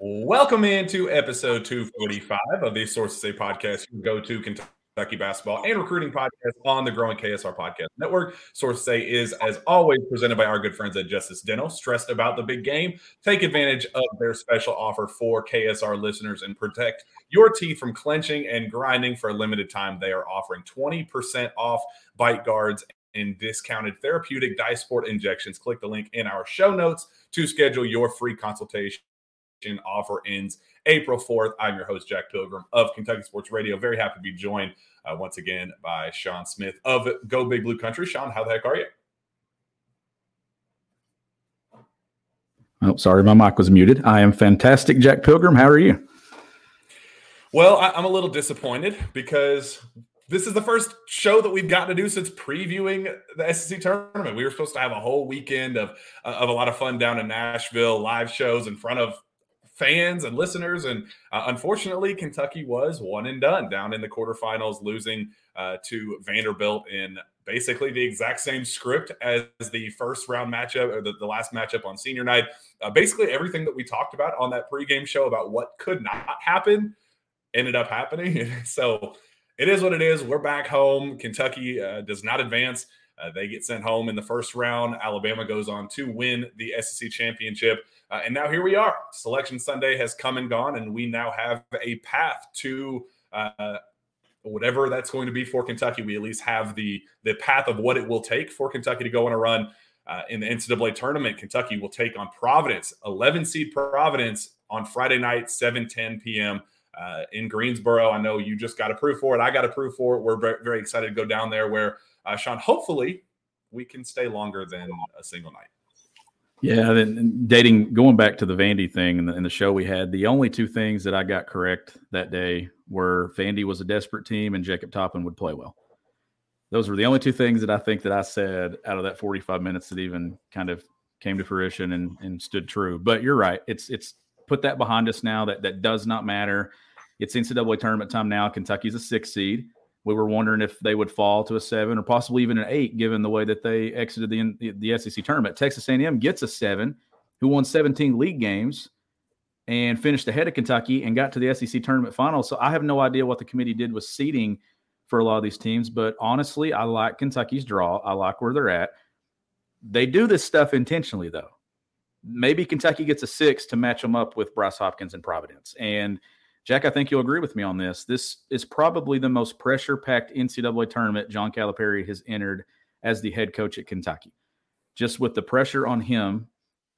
Welcome into episode 245 of the Sources Say podcast. You can go to Kentucky basketball and recruiting podcast on the growing KSR podcast network. Sources Say is, as always, presented by our good friends at Justice Dental. Stressed about the big game? Take advantage of their special offer for KSR listeners and protect your teeth from clenching and grinding for a limited time. They are offering 20% off bite guards and discounted therapeutic Dysport injections. Click the link in our show notes to schedule your free consultation offer ends April 4th. I'm your host, Jack Pilgrim of Kentucky Sports Radio. Very happy to be joined uh, once again by Sean Smith of Go Big Blue Country. Sean, how the heck are you? Oh, sorry, my mic was muted. I am fantastic, Jack Pilgrim. How are you? Well, I, am a little disappointed because this is the first show that we've gotten to do since previewing the SEC tournament. We were supposed to have a whole weekend of of a lot of fun down in Nashville, live shows in front of fans and listeners. And uh, unfortunately, Kentucky was one and done down in the quarterfinals, losing uh, to Vanderbilt in basically the exact same script as the first round matchup or the, the last matchup on senior night. Uh, basically, everything that we talked about on that pregame show about what could not happen ended up happening. so it is what it is. We're back home. Kentucky uh, does not advance. Uh, they get sent home in the first round. Alabama goes on to win the SEC championship. Uh, and now here we are. Selection Sunday has come and gone, and we now have a path to uh, whatever that's going to be for Kentucky. We at least have the the path of what it will take for Kentucky to go on a run uh, in the NCAA tournament. Kentucky will take on Providence, 11 seed Providence on Friday night, 7 10 p.m. Uh, in Greensboro. I know you just got approved for it. I got approved for it. We're very, very excited to go down there where, uh, Sean, hopefully we can stay longer than a single night. Yeah, then dating going back to the Vandy thing and the, the, show we had, the only two things that I got correct that day were Vandy was a desperate team and Jacob Toppin would play well. Those were the only two things that I think that I said out of that 45 minutes that even kind of came to fruition and, and stood true. But you're right. It's it's put that behind us now. That that does not matter. It's NCAA tournament time now. Kentucky's a six seed we were wondering if they would fall to a seven or possibly even an eight, given the way that they exited the the SEC tournament. Texas A&M gets a seven, who won 17 league games and finished ahead of Kentucky and got to the SEC tournament final. So I have no idea what the committee did with seeding for a lot of these teams, but honestly, I like Kentucky's draw. I like where they're at. They do this stuff intentionally, though. Maybe Kentucky gets a six to match them up with Bryce Hopkins and Providence, and Jack, I think you'll agree with me on this. This is probably the most pressure packed NCAA tournament John Calipari has entered as the head coach at Kentucky. Just with the pressure on him,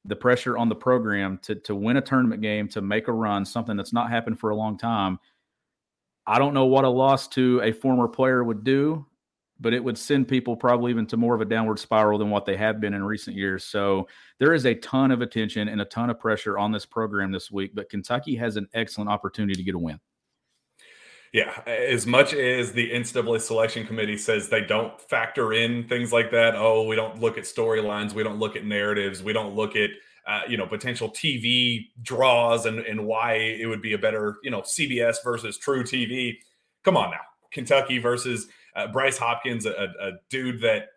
the pressure on the program to, to win a tournament game, to make a run, something that's not happened for a long time. I don't know what a loss to a former player would do but it would send people probably even to more of a downward spiral than what they have been in recent years. So there is a ton of attention and a ton of pressure on this program this week, but Kentucky has an excellent opportunity to get a win. Yeah, as much as the NCAA selection committee says they don't factor in things like that, oh, we don't look at storylines, we don't look at narratives, we don't look at uh, you know potential TV draws and and why it would be a better you know CBS versus truTV. Come on now, Kentucky versus uh, Bryce Hopkins, a, a dude that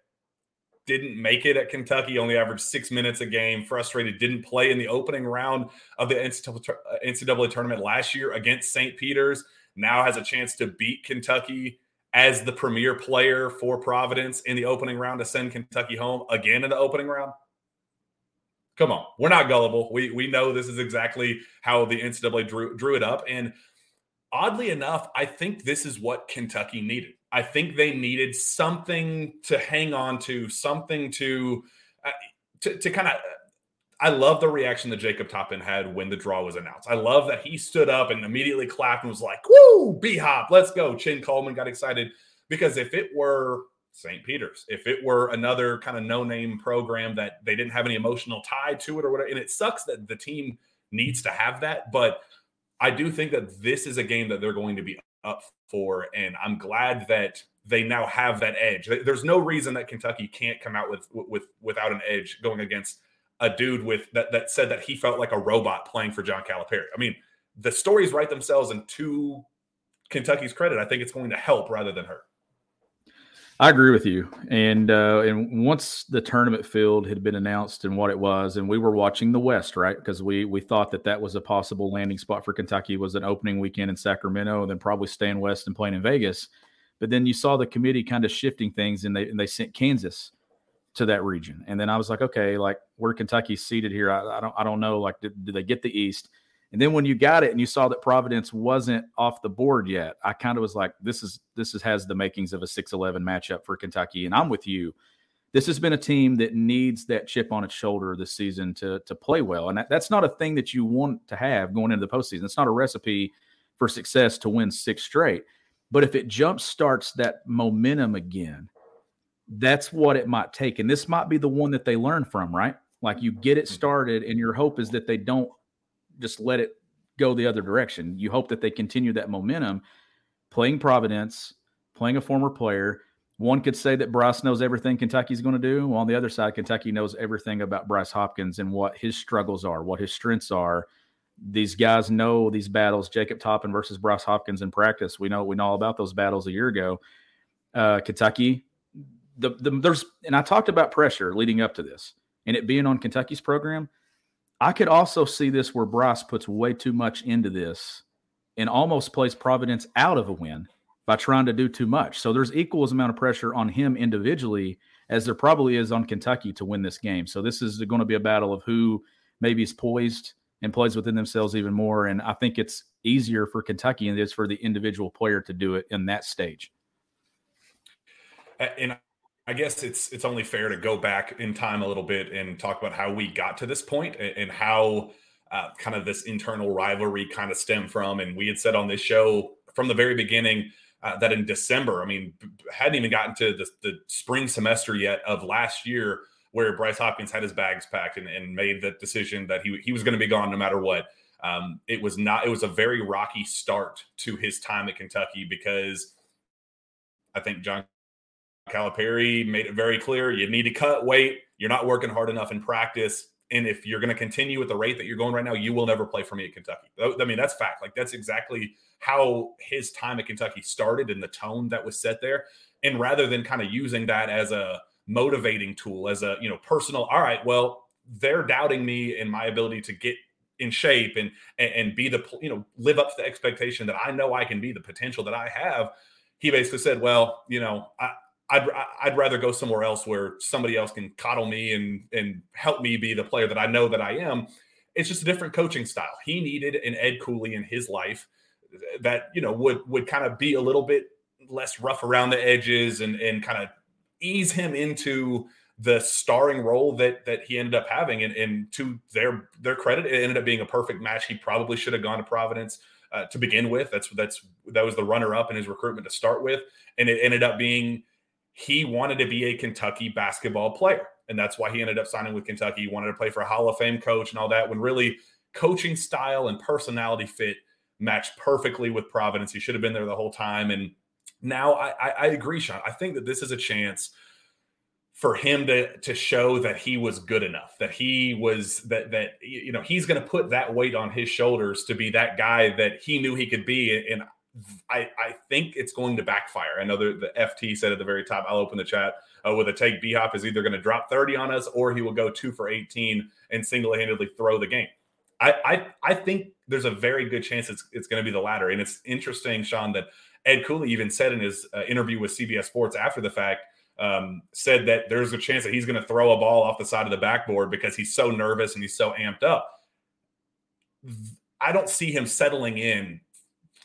didn't make it at Kentucky, only averaged six minutes a game, frustrated, didn't play in the opening round of the NCAA, tournament last year against St. Peter's. Now has a chance to beat Kentucky as the premier player for Providence in the opening round to send Kentucky home again in the opening round. Come on, we're not gullible. We we know this is exactly how the NCAA drew drew it up, and oddly enough, I think this is what Kentucky needed. I think they needed something to hang on to, something to uh, to, to kind of. I love the reaction that Jacob Toppin had when the draw was announced. I love that he stood up and immediately clapped and was like, "Woo, B Hop, let's go!" Chin Coleman got excited because if it were St. Peter's. If it were another kind of no name program that they didn't have any emotional tie to it or whatever, and it sucks that the team needs to have that, but I do think that this is a game that they're going to be up for. And I'm glad that they now have that edge. There's no reason that Kentucky can't come out with with without an edge going against a dude with that that said that he felt like a robot playing for John Calipari. I mean, the stories write themselves, and to Kentucky's credit, I think it's going to help rather than hurt. I agree with you. And uh, and once the tournament field had been announced and what it was, and we were watching the West, right? Because we we thought that that was a possible landing spot for Kentucky was an opening weekend in Sacramento, and then probably staying west and playing in Vegas. But then you saw the committee kind of shifting things, and they and they sent Kansas to that region. And then I was like, okay, like where Kentucky's seated here, I, I don't I don't know. Like, did, did they get the East? And then when you got it and you saw that Providence wasn't off the board yet, I kind of was like, this is this is, has the makings of a 6-11 matchup for Kentucky. And I'm with you. This has been a team that needs that chip on its shoulder this season to to play well. And that, that's not a thing that you want to have going into the postseason. It's not a recipe for success to win six straight. But if it jump starts that momentum again, that's what it might take. And this might be the one that they learn from, right? Like you get it mm-hmm. started, and your hope is that they don't just let it go the other direction. You hope that they continue that momentum. Playing Providence, playing a former player. One could say that Bryce knows everything Kentucky's going to do. Well, on the other side, Kentucky knows everything about Bryce Hopkins and what his struggles are, what his strengths are. These guys know these battles. Jacob Toppin versus Bryce Hopkins in practice. We know we know all about those battles a year ago. Uh, Kentucky, the, the there's and I talked about pressure leading up to this and it being on Kentucky's program. I could also see this where Bryce puts way too much into this and almost plays Providence out of a win by trying to do too much. So there's equal amount of pressure on him individually as there probably is on Kentucky to win this game. So this is going to be a battle of who maybe is poised and plays within themselves even more. And I think it's easier for Kentucky and it is for the individual player to do it in that stage. And I guess it's it's only fair to go back in time a little bit and talk about how we got to this point and, how uh, kind of this internal rivalry kind of stemmed from. And we had said on this show from the very beginning uh, that in December, I mean, hadn't even gotten to the, the, spring semester yet of last year, where Bryce Hopkins had his bags packed and, and made the decision that he he was going to be gone no matter what. Um, it was not. It was a very rocky start to his time at Kentucky because I think John Calipari made it very clear you need to cut weight. You're not working hard enough in practice. And if you're going to continue at the rate that you're going right now, you will never play for me at Kentucky. I mean, that's fact. Like, that's exactly how his time at Kentucky started and the tone that was set there. And rather than kind of using that as a motivating tool, as a, you know, personal, all right, well, they're doubting me and my ability to get in shape and, and be the, you know, live up to the expectation that I know I can be, the potential that I have. He basically said, well, you know, I, I'd I'd rather go somewhere else where somebody else can coddle me and and help me be the player that I know that I am. It's just a different coaching style. He needed an Ed Cooley in his life that you know would would kind of be a little bit less rough around the edges and and kind of ease him into the starring role that that he ended up having. And, and to their their credit, it ended up being a perfect match. He probably should have gone to Providence. Uh, to begin with, that's that's that was the runner up in his recruitment to start with, and it ended up being he wanted to be a Kentucky basketball player. And that's why he ended up signing with Kentucky. He wanted to play for a Hall of Fame coach and all that, when really coaching style and personality fit matched perfectly with Providence. He should have been there the whole time. And now I, I, I agree, Sean. I think that this is a chance for him to to show that he was good enough that he was that that you know he's going to put that weight on his shoulders to be that guy that he knew he could be and I, I think it's going to backfire. I know the, the FT said at the very top, I'll open the chat uh, with a take. B Hop is either going to drop 30 on us or he will go two for 18 and single handedly throw the game. I, I, I think there's a very good chance it's, it's going to be the latter. And it's interesting, Sean, that Ed Cooley even said in his uh, interview with CBS Sports after the fact, um, said that there's a chance that he's going to throw a ball off the side of the backboard because he's so nervous and he's so amped up. I don't see him settling in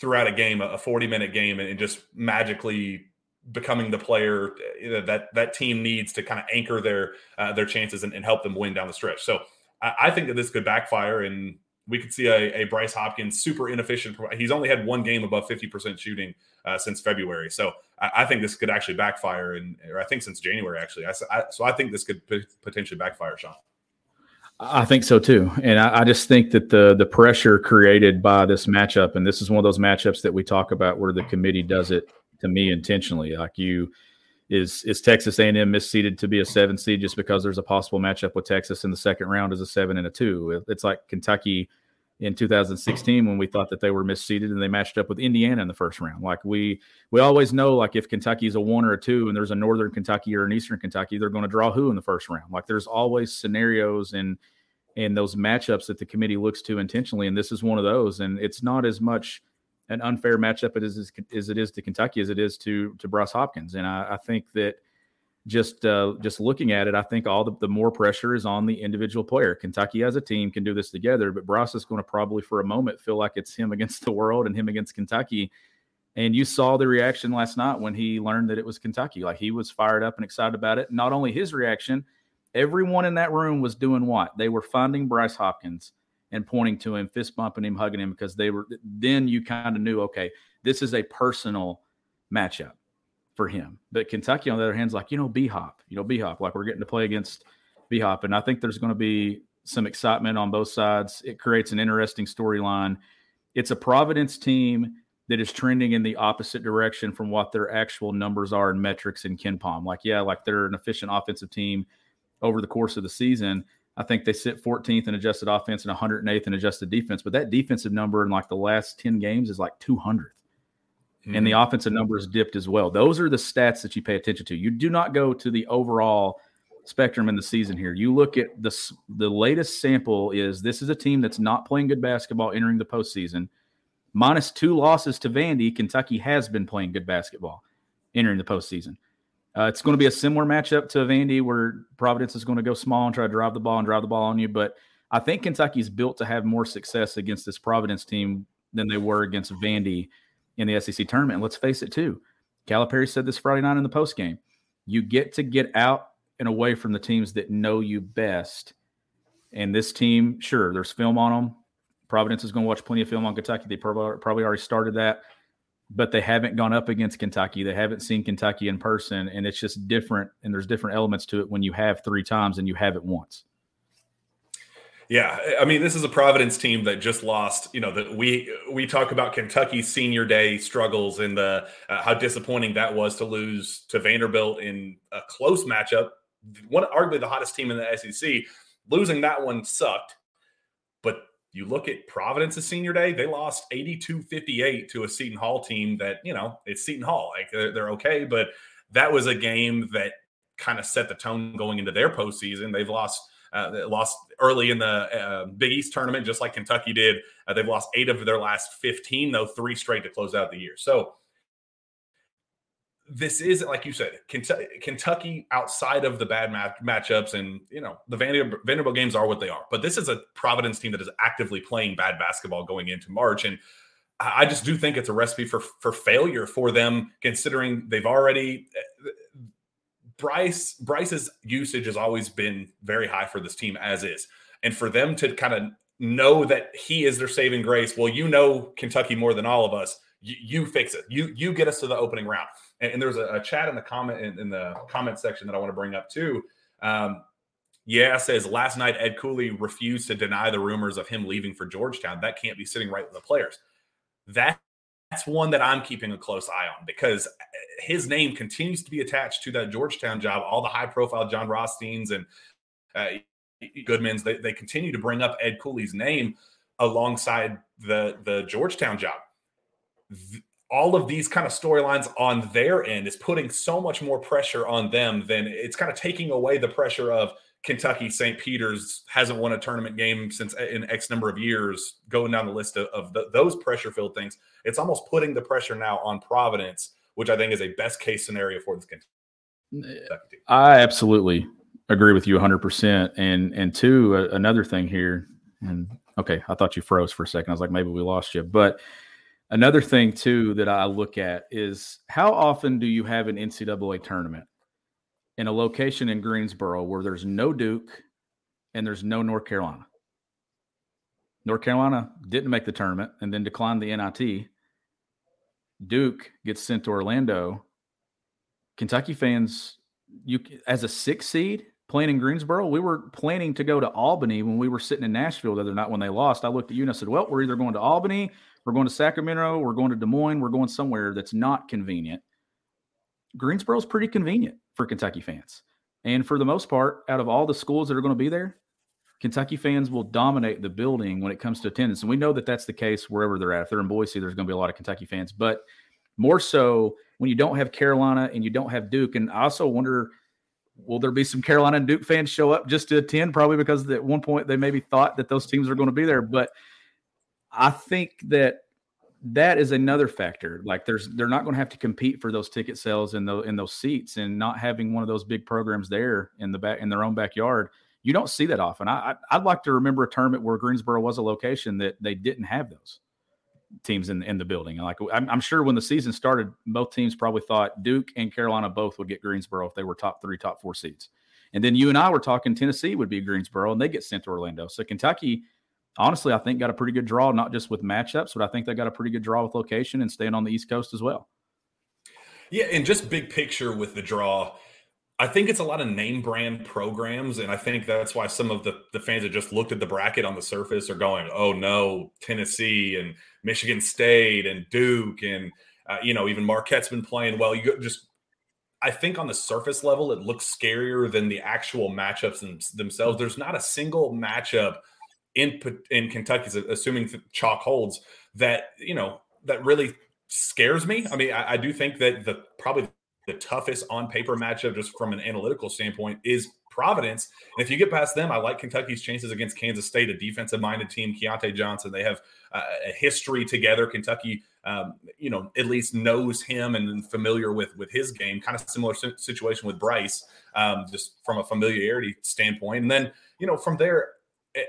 throughout a game, a 40 minute game, and just magically becoming the player that that team needs to kind of anchor their uh, their chances and, and, help them win down the stretch. So I, I, think that this could backfire, and we could see a, a, Bryce Hopkins super inefficient. He's only had one game above 50% shooting uh, since February. So I, I think this could actually backfire, and I think since January actually. I, so I think this could p- potentially backfire, Sean. I think so too, and I, I, just think that the the pressure created by this matchup, and this is one of those matchups that we talk about where the committee does it to me intentionally. Like you, is is Texas A&M misseeded to be a seven seed just because there's a possible matchup with Texas in the second round as a seven and a two? It's like Kentucky in 2016 when we thought that they were misseeded and they matched up with Indiana in the first round. Like we we always know like if Kentucky's a one or a two and there's a Northern Kentucky or an Eastern Kentucky, they're going to draw who in the first round. Like there's always scenarios and and those matchups that the committee looks to intentionally, and this is one of those. And it's not as much an unfair matchup as, as, as it is to Kentucky as it is to to Bryce Hopkins. And I, I think that just uh, just looking at it, I think all the, the more pressure is on the individual player. Kentucky as a team can do this together, but Bryce is going to probably for a moment feel like it's him against the world and him against Kentucky. And you saw the reaction last night when he learned that it was Kentucky. Like he was fired up and excited about it. Not only his reaction, everyone in that room was doing what? They were finding Bryce Hopkins and pointing to him, fist bumping him, hugging him because they were then you kind of knew, okay, this is a personal matchup for him. But Kentucky, on the other hand, is like, you know, B Hop, you know, B Hop, like we're getting to play against B Hop. And I think there's going to be some excitement on both sides. It creates an interesting storyline. It's a Providence team that is trending in the opposite direction from what their actual numbers are and metrics in KenPom. Like, yeah, like they're an efficient offensive team over the course of the season. I think they sit 14th in adjusted offense and 108th in adjusted defense, but that defensive number in like the last 10 games is like 200th mm-hmm. and the mm-hmm. offensive numbers dipped as well. Those are the stats that you pay attention to. You do not go to the overall spectrum in the season here. You look at the the latest sample is this is a team that's not playing good basketball entering the postseason. Minus two losses to Vandy, Kentucky has been playing good basketball entering the postseason. Uh, it's going to be a similar matchup to Vandy, where Providence is going to go small and try to drive the ball and drive the ball on you. But I think Kentucky's built to have more success against this Providence team than they were against Vandy in the SEC tournament. And let's face it, too. Calipari said this Friday night in the post game. You get to get out and away from the teams that know you best. And this team, sure, there's film on them. Providence is going to watch plenty of film on Kentucky. They probably, probably already started that, but they haven't gone up against Kentucky. They haven't seen Kentucky in person, and it's just different. And there's different elements to it when you have three times and you have it once. Yeah, I mean, this is a Providence team that just lost. You know, that we we talk about Kentucky's senior day struggles and the uh, how disappointing that was to lose to Vanderbilt in a close matchup. One arguably the hottest team in the SEC. Losing that one sucked, but you look at Providence's senior day, they lost 82-58 to a Seton Hall team that, you know, it's Seton Hall. Like they're, they're okay, but that was a game that kind of set the tone going into their postseason. They've lost uh, lost early in the uh, Big East tournament, just like Kentucky did. Uh, they've lost eight of their last 15, though, three straight to close out the year. So this is, like you said, Kentucky outside of the bad match- matchups, and you know the Vanderbilt games are what they are. But this is a Providence team that is actively playing bad basketball going into March, and I just do think it's a recipe for for failure for them, considering they've already Bryce Bryce's usage has always been very high for this team as is, and for them to kind of know that he is their saving grace. Well, you know Kentucky more than all of us. You, you fix it. You you get us to the opening round. And, and there's a, a, chat in the comment in, in, the comment section that I want to bring up too. Um, yeah, says last night Ed Cooley refused to deny the rumors of him leaving for Georgetown. That can't be sitting right with the players. That that's one that I'm keeping a close eye on because uh, his name continues to be attached to that Georgetown job. All the high profile Jon Rothsteins and uh, Goodmans, they, they continue to bring up Ed Cooley's name alongside the, the Georgetown job. all of these kind of storylines on their end is putting so much more pressure on them than it's kind of taking away the pressure of Kentucky, St. Peter's hasn't won a tournament game since uh, in X number of years, going down the list of, of the, those pressure filled things. It's almost putting the pressure now on Providence, which I think is a best case scenario for this Kentucky team. I absolutely agree with you 100%. And, and two, uh, another thing here, and okay, I thought you froze for a second. I was like, maybe we lost you. But another thing, too, that I look at is how often do you have an NCAA tournament? In a location in Greensboro where there's no Duke and there's no North Carolina. North Carolina didn't make the tournament and then declined the NIT. Duke gets sent to Orlando Kentucky fans, you as a six seed playing in Greensboro, we were planning to go to Albany when we were sitting in Nashville the other night when they lost. I looked at you and I said, "Well, we're either going to Albany, we're going to Sacramento, we're going to Des Moines, we're going somewhere that's not convenient." Greensboro's pretty convenient for Kentucky fans. And for the most part, out of all the schools that are going to be there, Kentucky fans will dominate the building when it comes to attendance. And we know that that's the case wherever they're at. If they're in Boise, there's going to be a lot of Kentucky fans, but more so when you don't have Carolina and you don't have Duke. And I also wonder will there be some Carolina and Duke fans show up just to attend? Probably because at one point they maybe thought that those teams are going to be there. But I think that that is another factor. Like there's they're not going to have to compete for those ticket sales in those in those seats and not having one of those big programs there in the back in their own backyard. You don't see that often. I, I would like to remember a tournament where Greensboro was a location that they didn't have those teams in in the building. Like I'm, I'm sure when the season started, both teams probably thought Duke and Carolina both would get Greensboro if they were top three, top four seeds. And then you and I were talking Tennessee would be Greensboro and they get sent to Orlando. So Kentucky honestly, I think got a pretty good draw, not just with matchups, but I think they got a pretty good draw with location and staying on the East Coast as well. Yeah, and just big picture with the draw, I think it's a lot of name brand programs, and I think that's why some of the the fans that just looked at the bracket on the surface are going, "Oh no, Tennessee and Michigan State and Duke and uh, you know even Marquette's been playing well." You just I think on the surface level, it looks scarier than the actual matchups themselves. There's not a single matchup in in Kentucky, assuming chalk holds, that you know that really scares me. I mean, I, I do think that the probably the toughest on paper matchup, just from an analytical standpoint, is Providence. And if you get past them, I like Kentucky's chances against Kansas State, a defensive minded team. Keyontae Johnson, they have uh, a history together. Kentucky, um, you know, at least knows him and familiar with with his game. Kind of similar situation with Bryce, um, just from a familiarity standpoint. And then, you know, from there, eh,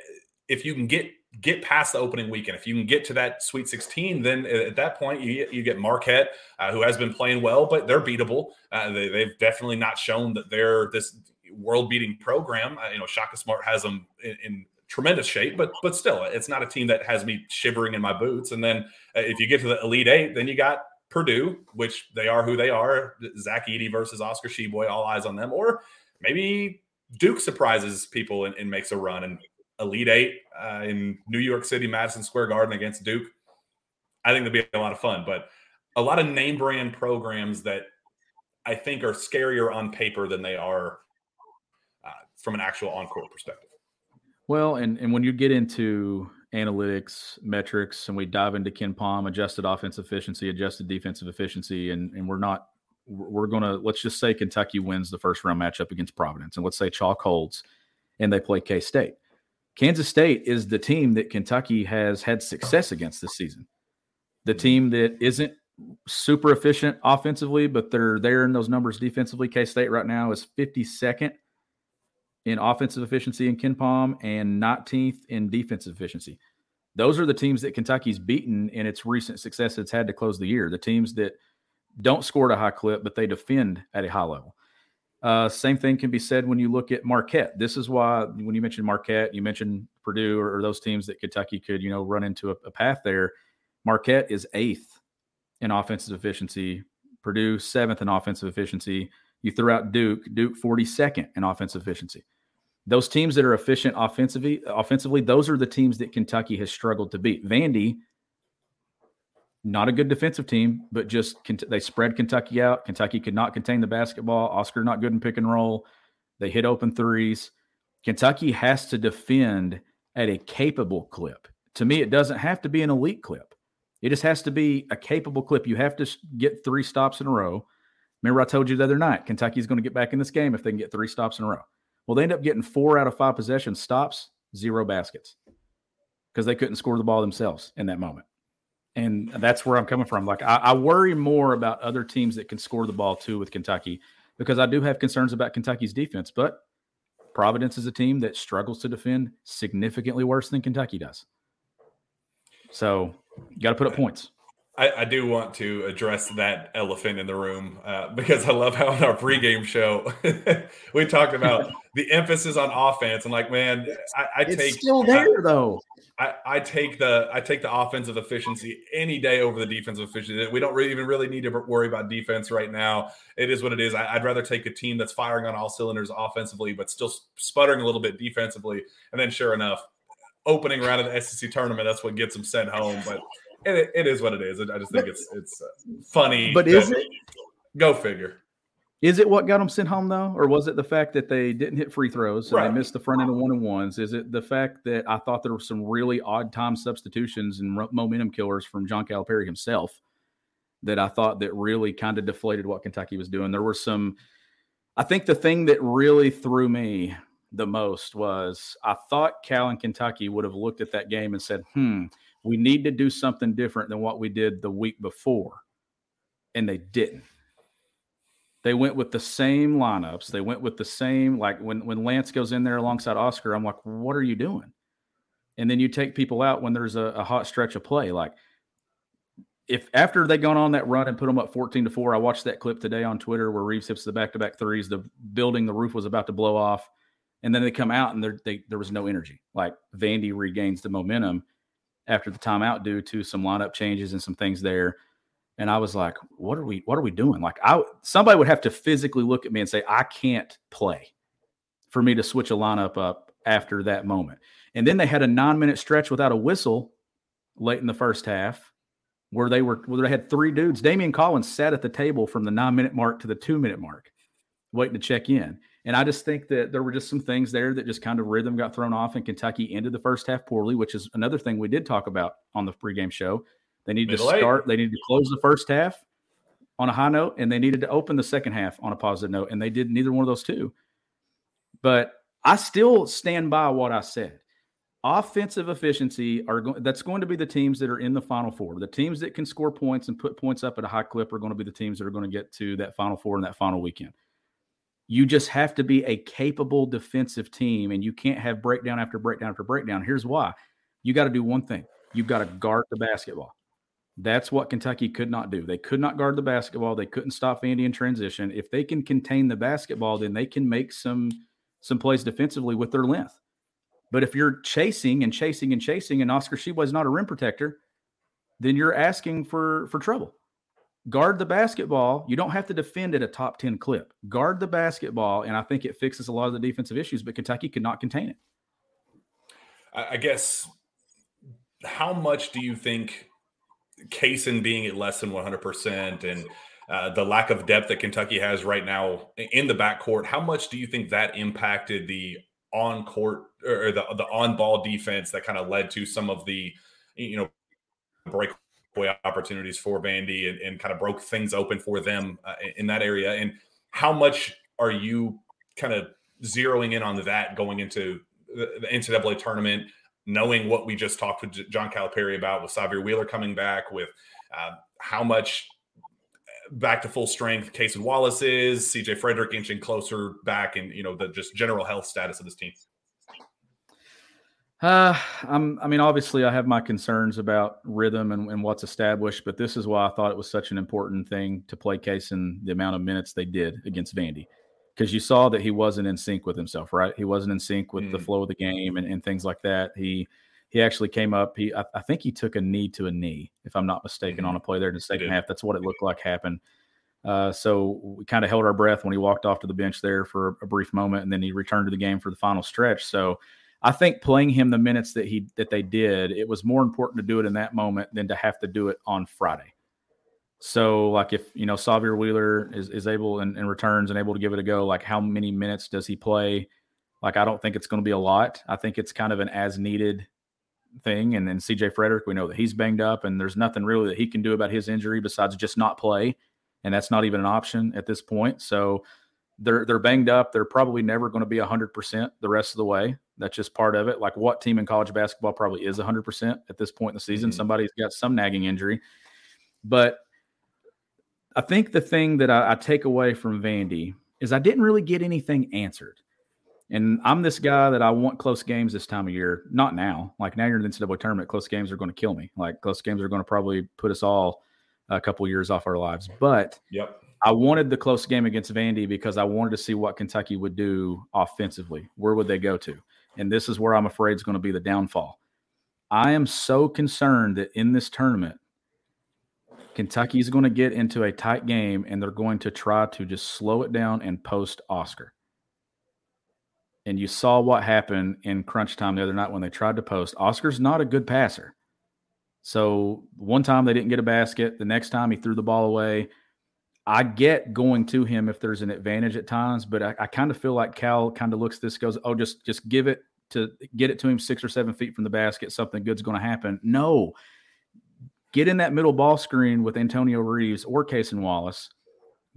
if you can get get past the opening weekend, if you can get to that Sweet 16, then at that point you you get Marquette, uh, who has been playing well, but they're beatable. Uh, they, have definitely not shown that they're this world-beating program. Uh, you know, Shaka Smart has them in, in, tremendous shape, but but still, it's not a team that has me shivering in my boots. And then uh, if you get to the Elite Eight, then you got Purdue, which they are who they are. Zach Edey versus Oscar Tshiebwe, all eyes on them. Or maybe Duke surprises people and, and makes a run and Elite Eight uh, in New York City, Madison Square Garden against Duke. I think that'd be a lot of fun, but a lot of name brand programs that I think are scarier on paper than they are uh, from an actual on court perspective. Well, and and when you get into analytics, metrics, and we dive into KenPom, adjusted offensive efficiency, adjusted defensive efficiency, and and we're not we're gonna let's just say Kentucky wins the first round matchup against Providence, and let's say chalk holds, and they play K State. Kansas State is the team that Kentucky has had success against this season. The mm-hmm. team that isn't super efficient offensively, but they're there in those numbers defensively. K State right now is 52nd in offensive efficiency in KenPom and 19th in defensive efficiency. Those are the teams that Kentucky's beaten in its recent success it's had to close the year. The teams that don't score at a high clip, but they defend at a high level. Uh, same thing can be said when you look at Marquette. This is why when you mentioned Marquette, you mentioned Purdue or, or those teams that Kentucky could, you know, run into a, a, path there. Marquette is eighth in offensive efficiency. Purdue seventh in offensive efficiency. You throw out Duke, Duke 42nd in offensive efficiency. Those teams that are efficient offensively, offensively, those are the teams that Kentucky has struggled to beat. Vandy not a good defensive team, but just they spread Kentucky out. Kentucky could not contain the basketball. Oscar not good in pick and roll. They hit open threes. Kentucky has to defend at a capable clip. To me, it doesn't have to be an elite clip. It just has to be a capable clip. You have to get three stops in a row. Remember, I told you the other night, Kentucky's going to get back in this game if they can get three stops in a row. Well, they end up getting four out of five possessions, stops, zero baskets because they couldn't score the ball themselves in that moment and that's where I'm coming from. Like I, I, worry more about other teams that can score the ball too with Kentucky because I do have concerns about Kentucky's defense. But Providence is a team that struggles to defend significantly worse than Kentucky does. So you got to put up points. I, I, do want to address that elephant in the room uh, because I love how in our pregame show we talked about the emphasis on offense and like, man, I, I take still there I, though. I, I, take the I take the offensive efficiency any day over the defensive efficiency. We don't really even really need to worry about defense right now. It is what it is. I, would rather take a team that's firing on all cylinders offensively, but still sputtering a little bit defensively. And then, sure enough, opening round of the SEC tournament, that's what gets them sent home. But it, it is what it is. I just think it's it's uh, funny. But is it? Go figure. Is it what got them sent home though, or was it the fact that they didn't hit free throws, and right. they missed the front end of one and ones? Is it the fact that I thought there were some really odd time substitutions and momentum killers from John Calipari himself that I thought that really kind of deflated what Kentucky was doing? There were some. I think the thing that really threw me the most was I thought Cal and Kentucky would have looked at that game and said, "Hmm." We need to do something different than what we did the week before. And they didn't. They went with the same lineups. They went with the same, like when, when Lance goes in there alongside Oscar, I'm like, what are you doing? And then you take people out when there's a, a hot stretch of play. Like, if after they gone on that run and put them up 14 to 4, I watched that clip today on Twitter where Reeves hits the back to back threes, the building, the roof was about to blow off. And then they come out and they, there was no energy. Like Vandy regains the momentum after the timeout due to some lineup changes and some things there. And I was like, what are we what are we doing? Like I somebody would have to physically look at me and say, I can't play for me to switch a lineup up after that moment. And then they had a nine minute stretch without a whistle late in the first half where they were where they had three dudes. Daimion Collins sat at the table from the nine minute mark to the two minute mark, waiting to check in. And I just think that there were just some things there that just kind of rhythm got thrown off, and Kentucky ended the first half poorly, which is another thing we did talk about on the pregame show. They needed Middle to start, eight. they needed to close the first half on a high note, and they needed to open the second half on a positive note, and they did neither one of those two. But I still stand by what I said. Offensive efficiency are going that's going to be the teams that are in the final four. The teams that can score points and put points up at a high clip are going to be the teams that are going to get to that final four in that final weekend. You just have to be a capable defensive team, and you can't have breakdown after breakdown after breakdown. Here's why you got to do one thing you've got to guard the basketball. That's what Kentucky could not do. They could not guard the basketball. They couldn't stop Vandy in transition. If they can contain the basketball, then they can make some some plays defensively with their length. But if you're chasing and chasing and chasing, and Oscar Tshiebwe is not a rim protector, then you're asking for for trouble guard the basketball. You don't have to defend at a top 10 clip. Guard the basketball, and I think it fixes a lot of the defensive issues, but Kentucky could not contain it. I guess how much do you think Cason being at less than 100% and uh, the lack of depth that Kentucky has right now in the backcourt, how much do you think that impacted the on court or the, the on ball defense that kind of led to some of the, you know, break opportunities for Vandy and, and kind of broke things open for them uh, in that area. And how much are you kind of zeroing in on that going into the, the NCAA tournament, knowing what we just talked with John Calipari about with Sahvir Wheeler coming back, with uh, how much back to full strength Cason Wallace is, CJ Frederick inching closer back, and you know the just general health status of this team. Uh, I'm, I mean, obviously, I have my concerns about rhythm and, and, what's established, but this is why I thought it was such an important thing to play Cason the amount of minutes they did against Vandy, because you saw that he wasn't in sync with himself, right? He wasn't in sync with mm. the flow of the game and, and, things like that. He he actually came up. He I, I, think he took a knee to a knee, if I'm not mistaken, mm-hmm. on a play there in the second half. That's what it looked like happened. Uh, so we kind of held our breath when he walked off to the bench there for a brief moment, and then he returned to the game for the final stretch. So I think playing him the minutes that he that they did, it was more important to do it in that moment than to have to do it on Friday. So, like if you know Sahvir Wheeler is, is able and, and returns and able to give it a go, like how many minutes does he play? Like I don't think it's going to be a lot. I think it's kind of an as needed thing. And then CJ Frederick, we know that he's banged up, and there's nothing really that he can do about his injury besides just not play, and that's not even an option at this point. So they're they're banged up. They're probably never going to be hundred percent the rest of the way. That's just part of it. Like what team in college basketball probably is 100% at this point in the season? Mm-hmm. Somebody's got some nagging injury. But I think the thing that I, I take away from Vandy is I didn't really get anything answered. And I'm this guy that I want close games this time of year. Not now. Like now you're in the NCAA tournament, close games are going to kill me. Like close games are going to probably put us all a couple years off our lives. But yep. I wanted the close game against Vandy because I wanted to see what Kentucky would do offensively. Where would they go to? And this is where I'm afraid is going to be the downfall. I am so concerned that in this tournament, Kentucky is going to get into a tight game and they're going to try to just slow it down and post Oscar. And you saw what happened in crunch time the other night when they tried to post. Oscar's not a good passer. So one time they didn't get a basket. The next time he threw the ball away. I get going to him if there's an advantage at times, but I, I kind of feel like Cal kind of looks this goes, oh, just just give it to get it to him six or seven feet from the basket. Something good's going to happen. No, get in that middle ball screen with Antonio Reeves or Cason Wallace.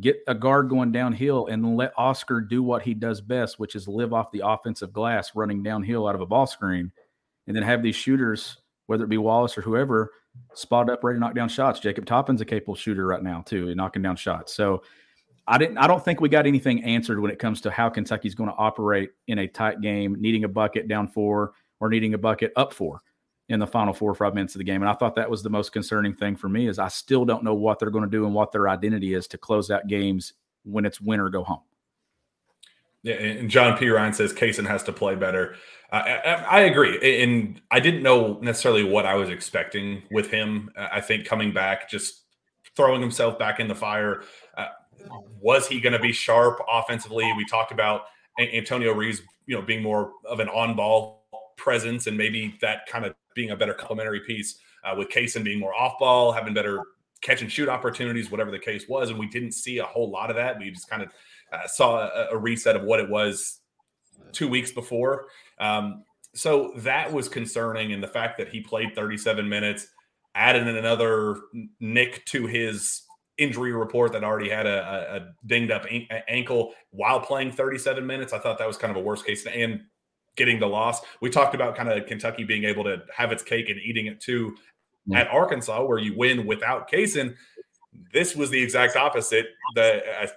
Get a guard going downhill and let Oscar do what he does best, which is live off the offensive glass, running downhill out of a ball screen, and then have these shooters whether it be Wallace or whoever, spot up, ready to knock down shots. Jacob Toppin's a capable shooter right now too, knocking down shots. So I didn't. I don't think we got anything answered when it comes to how Kentucky's going to operate in a tight game, needing a bucket down four or needing a bucket up four in the final four or five minutes of the game. And I thought that was the most concerning thing for me is I still don't know what they're going to do and what their identity is to close out games when it's win or go home. Yeah, and John P. Ryan says Cason has to play better. I, I, agree, and I didn't know necessarily what I was expecting with him. I think coming back, just throwing himself back in the fire. Was he going to be sharp offensively? We talked about Antonio Reeves, you know, being more of an on-ball presence, and maybe that kind of being a better complementary piece uh, with Cason being more off-ball, having better catch and shoot opportunities, whatever the case was. And we didn't see a whole lot of that. We just kind of uh, saw a, a reset of what it was two weeks before. Um, so that was concerning. And the fact that he played 37 minutes, added another nick to his injury report that already had a, a dinged up ankle while playing 37 minutes. I thought that was kind of a worst case and getting the loss. We talked about kind of Kentucky being able to have its cake and eating it too yeah. at Arkansas, where you win without Cason. This was the exact opposite. The, I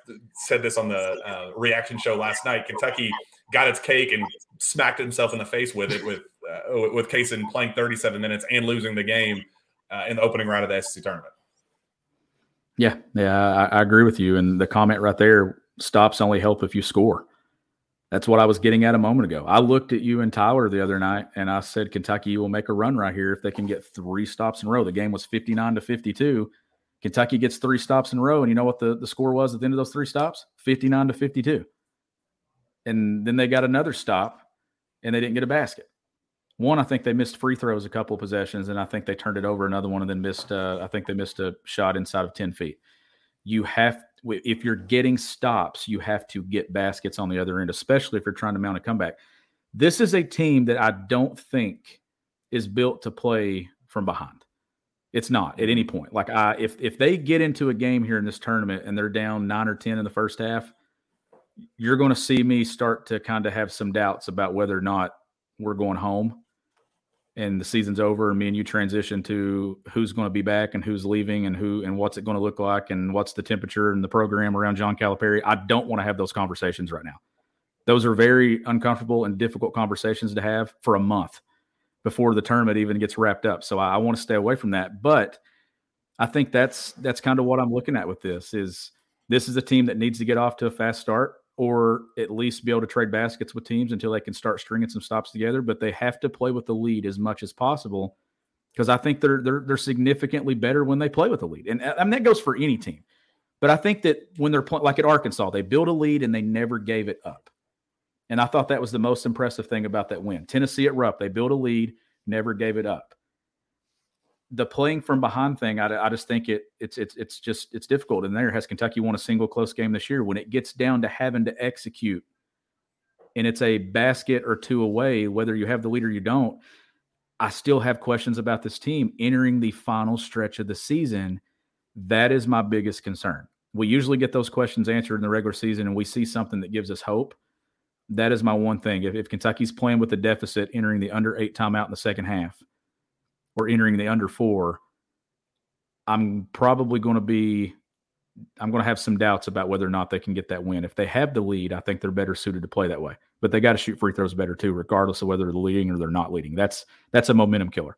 said this on the uh, reaction show last night. Kentucky got its cake and smacked himself in the face with it with uh, with Cason playing 37 minutes and losing the game uh, in the opening round of the SEC tournament. Yeah, yeah, I, I, agree with you. And the comment right there: stops only help if you score. That's what I was getting at a moment ago. I looked at you and Tyler the other night, and I said Kentucky will make a run right here if they can get three stops in a row. The game was 59 to 52. Kentucky gets three stops in a row, and you know what the, the score was at the end of those three stops? 59 to 52 and then they got another stop and they didn't get a basket. One, I think they missed free throws a couple of possessions, and I think they turned it over another one, and then missed. Uh, I think they missed a shot inside of ten feet. You have, if you're getting stops, you have to get baskets on the other end, especially if you're trying to mount a comeback. This is a team that I don't think is built to play from behind. It's not at any point. Like I, if if they get into a game here in this tournament and they're down nine or ten in the first half, you're going to see me start to kind of have some doubts about whether or not we're going home and the season's over and me and you transition to who's going to be back and who's leaving and who and what's it going to look like and what's the temperature and the program around John Calipari. I don't want to have those conversations right now. Those are very uncomfortable and difficult conversations to have for a month before the tournament even gets wrapped up. So I, I want to stay away from that. But I think that's that's kind of what I'm looking at with this is this is a team that needs to get off to a fast start or at least be able to trade baskets with teams until they can start stringing some stops together. But they have to play with the lead as much as possible because I think they're they're they're significantly better when they play with the lead, and uh, I mean that goes for any team. But I think that when they're playing, like at Arkansas, they built a lead and they never gave it up. And I thought that was the most impressive thing about that win. Tennessee at Rupp, they built a lead, never gave it up the playing from behind thing, I, I just think it it's it's it's just it's difficult. And there has Kentucky won a single close game this year. When it gets down to having to execute, and it's a basket or two away, whether you have the lead or you don't, I still have questions about this team entering the final stretch of the season. That is my biggest concern. We usually get those questions answered in the regular season, and we see something that gives us hope. That is my one thing. If, if Kentucky's playing with a deficit entering the under eight timeout in the second half or entering the under four, I'm probably going to be I'm going to have some doubts about whether or not they can get that win. If they have the lead, I think they're better suited to play that way. But they got to shoot free throws better too, regardless of whether they're leading or they're not leading. That's that's a momentum killer.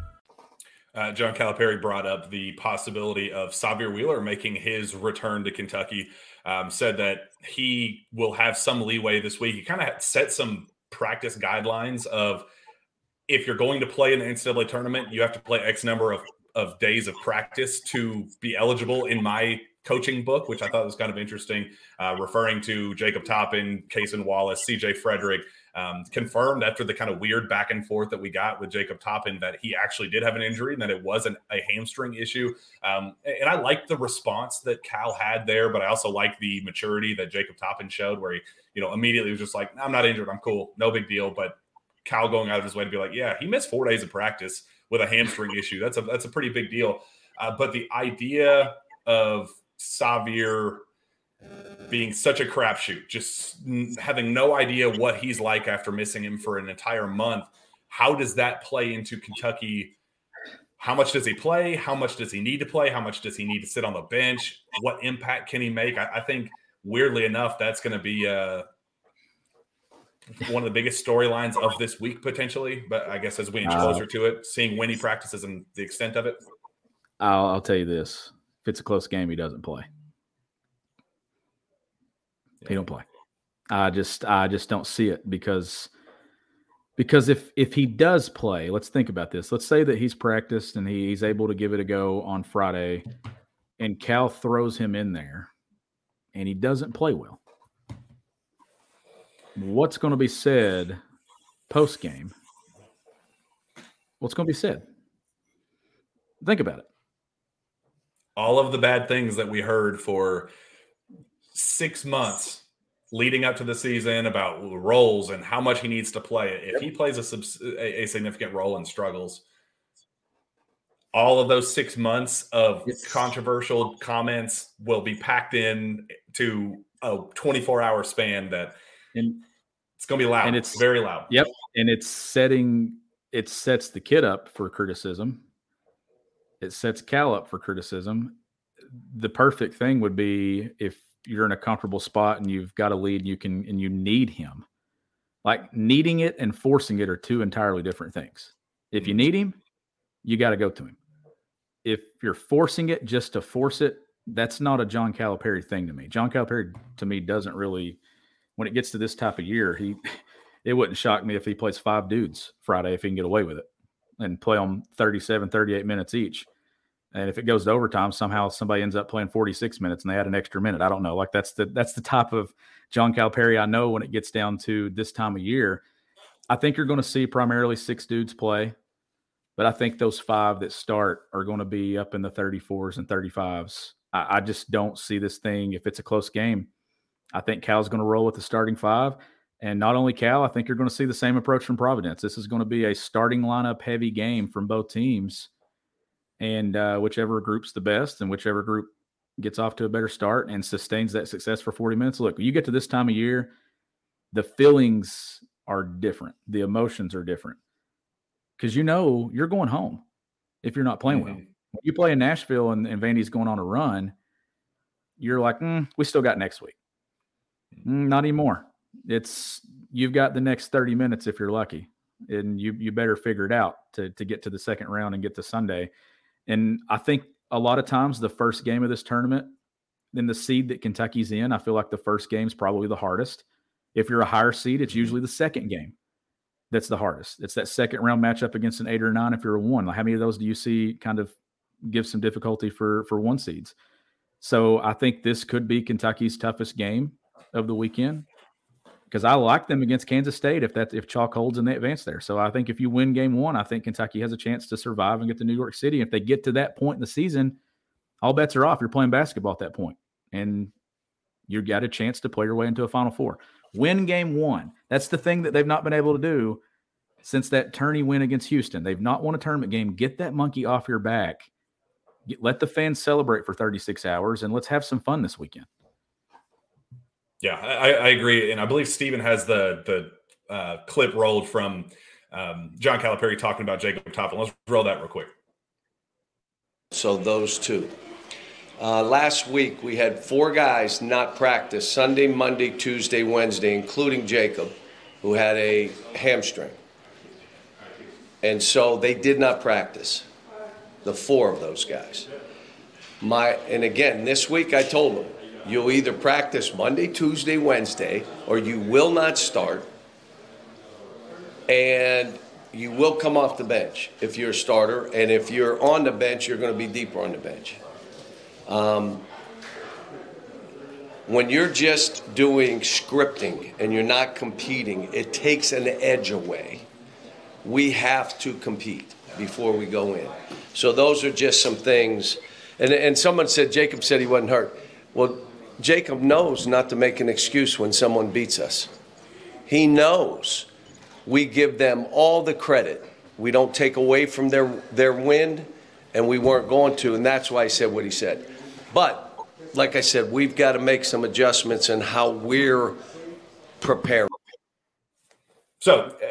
Uh, John Calipari brought up the possibility of Sahvir Wheeler making his return to Kentucky. Um, said that he will have some leeway this week. He kind of set some practice guidelines of if you're going to play in the NCAA tournament, you have to play X number of, of days of practice to be eligible in my coaching book, which I thought was kind of interesting, uh, referring to Jacob Toppin, Cason Wallace, CJ Fredrick, um, confirmed after the kind of weird back and forth that we got with Jacob Toppin that he actually did have an injury and that it was not a hamstring issue. Um, and I like the response that Cal had there, but I also like the maturity that Jacob Toppin showed, where he, you know, immediately was just like, "I'm not injured, I'm cool, no big deal." But Cal going out of his way to be like, "Yeah, he missed four days of practice with a hamstring issue. That's a that's a pretty big deal." Uh, but the idea of Sahvir being such a crapshoot, just having no idea what he's like after missing him for an entire month. How does that play into Kentucky? How much does he play? How much does he need to play? How much does he need to sit on the bench? What impact can he make? I, I think, weirdly enough, that's going to be uh, one of the biggest storylines of this week potentially. But I guess as we inch uh, closer to it, seeing when he practices and the extent of it. I'll, I'll tell you this: if it's a close game, he doesn't play. He don't play. I just I just don't see it because because if if he does play, let's think about this. Let's say that he's practiced and he, he's able to give it a go on Friday, and Cal throws him in there, and he doesn't play well. What's going to be said post game? What's going to be said? Think about it. All of the bad things that we heard for six months leading up to the season about roles and how much he needs to play. If yep. he plays a, a, significant role and struggles, all of those six months of yes. controversial comments will be packed in to a 24 hour span that and, it's going to be loud and it's very loud. Yep. And it's setting, it sets the kid up for criticism. It sets Cal up for criticism. The perfect thing would be if you're in a comfortable spot and you've got a lead, and you can and you need him. Like needing it and forcing it are two entirely different things. If you mm-hmm. need him, you got to go to him. If you're forcing it just to force it, that's not a John Calipari thing to me. John Calipari to me doesn't really when it gets to this type of year, he it wouldn't shock me if he plays five dudes Friday if he can get away with it and play them 37, 38 minutes each. And if it goes to overtime, somehow somebody ends up playing 46 minutes and they add an extra minute. I don't know. Like that's the that's the type of John Calipari I know when it gets down to this time of year. I think you're going to see primarily six dudes play, but I think those five that start are going to be up in the 34s and 35s. I, I just don't see this thing if it's a close game. I think Cal's going to roll with the starting five. And not only Cal, I think you're going to see the same approach from Providence. This is going to be a starting lineup heavy game from both teams and uh, whichever group's the best and whichever group gets off to a better start and sustains that success for 40 minutes. Look, you get to this time of year, the feelings are different, the emotions are different because you know you're going home if you're not playing mm-hmm. well. When you play in Nashville and, and Vandy's going on a run, you're like, mm, we still got next week. Mm, not anymore. It's you've got the next 30 minutes if you're lucky, and you you better figure it out to to get to the second round and get to Sunday. And I think a lot of times the first game of this tournament, then the seed that Kentucky's in, I feel like the first game is probably the hardest. If you're a higher seed, it's mm-hmm. usually the second game that's the hardest. It's that second round matchup against an eight or nine. If you're a one, Like how many of those do you see kind of give some difficulty for for one seeds? So I think this could be Kentucky's toughest game of the weekend because I like them against Kansas State if that if chalk holds and they advance there. So I think if you win game one, I think Kentucky has a chance to survive and get to New York City. If they get to that point in the season, all bets are off. You're playing basketball at that point, and you've got a chance to play your way into a Final Four. Win game one. That's the thing that they've not been able to do since that tourney win against Houston. They've not won a tournament game. Get that monkey off your back. Get, let the fans celebrate for 36 hours, and let's have some fun this weekend. Yeah, I, I agree, and I believe Steven has the the uh, clip rolled from um, John Calipari talking about Jacob Toppin. Let's roll that real quick. So those two. Uh, last week we had four guys not practice Sunday, Monday, Tuesday, Wednesday, including Jacob, who had a hamstring. And so they did not practice. The four of those guys. My and again this week I told them you'll either practice Monday, Tuesday, Wednesday, or you will not start. And you will come off the bench if you're a starter, and if you're on the bench, you're going to be deeper on the bench. Um, when you're just doing scripting and you're not competing, it takes an edge away. We have to compete before we go in. So those are just some things. And, and someone said, Jacob said he wasn't hurt. Well, Jacob knows not to make an excuse when someone beats us. He knows we give them all the credit. We don't take away from their, their win, and we weren't going to, and that's why he said what he said. But, like I said, we've got to make some adjustments in how we're preparing. So, uh,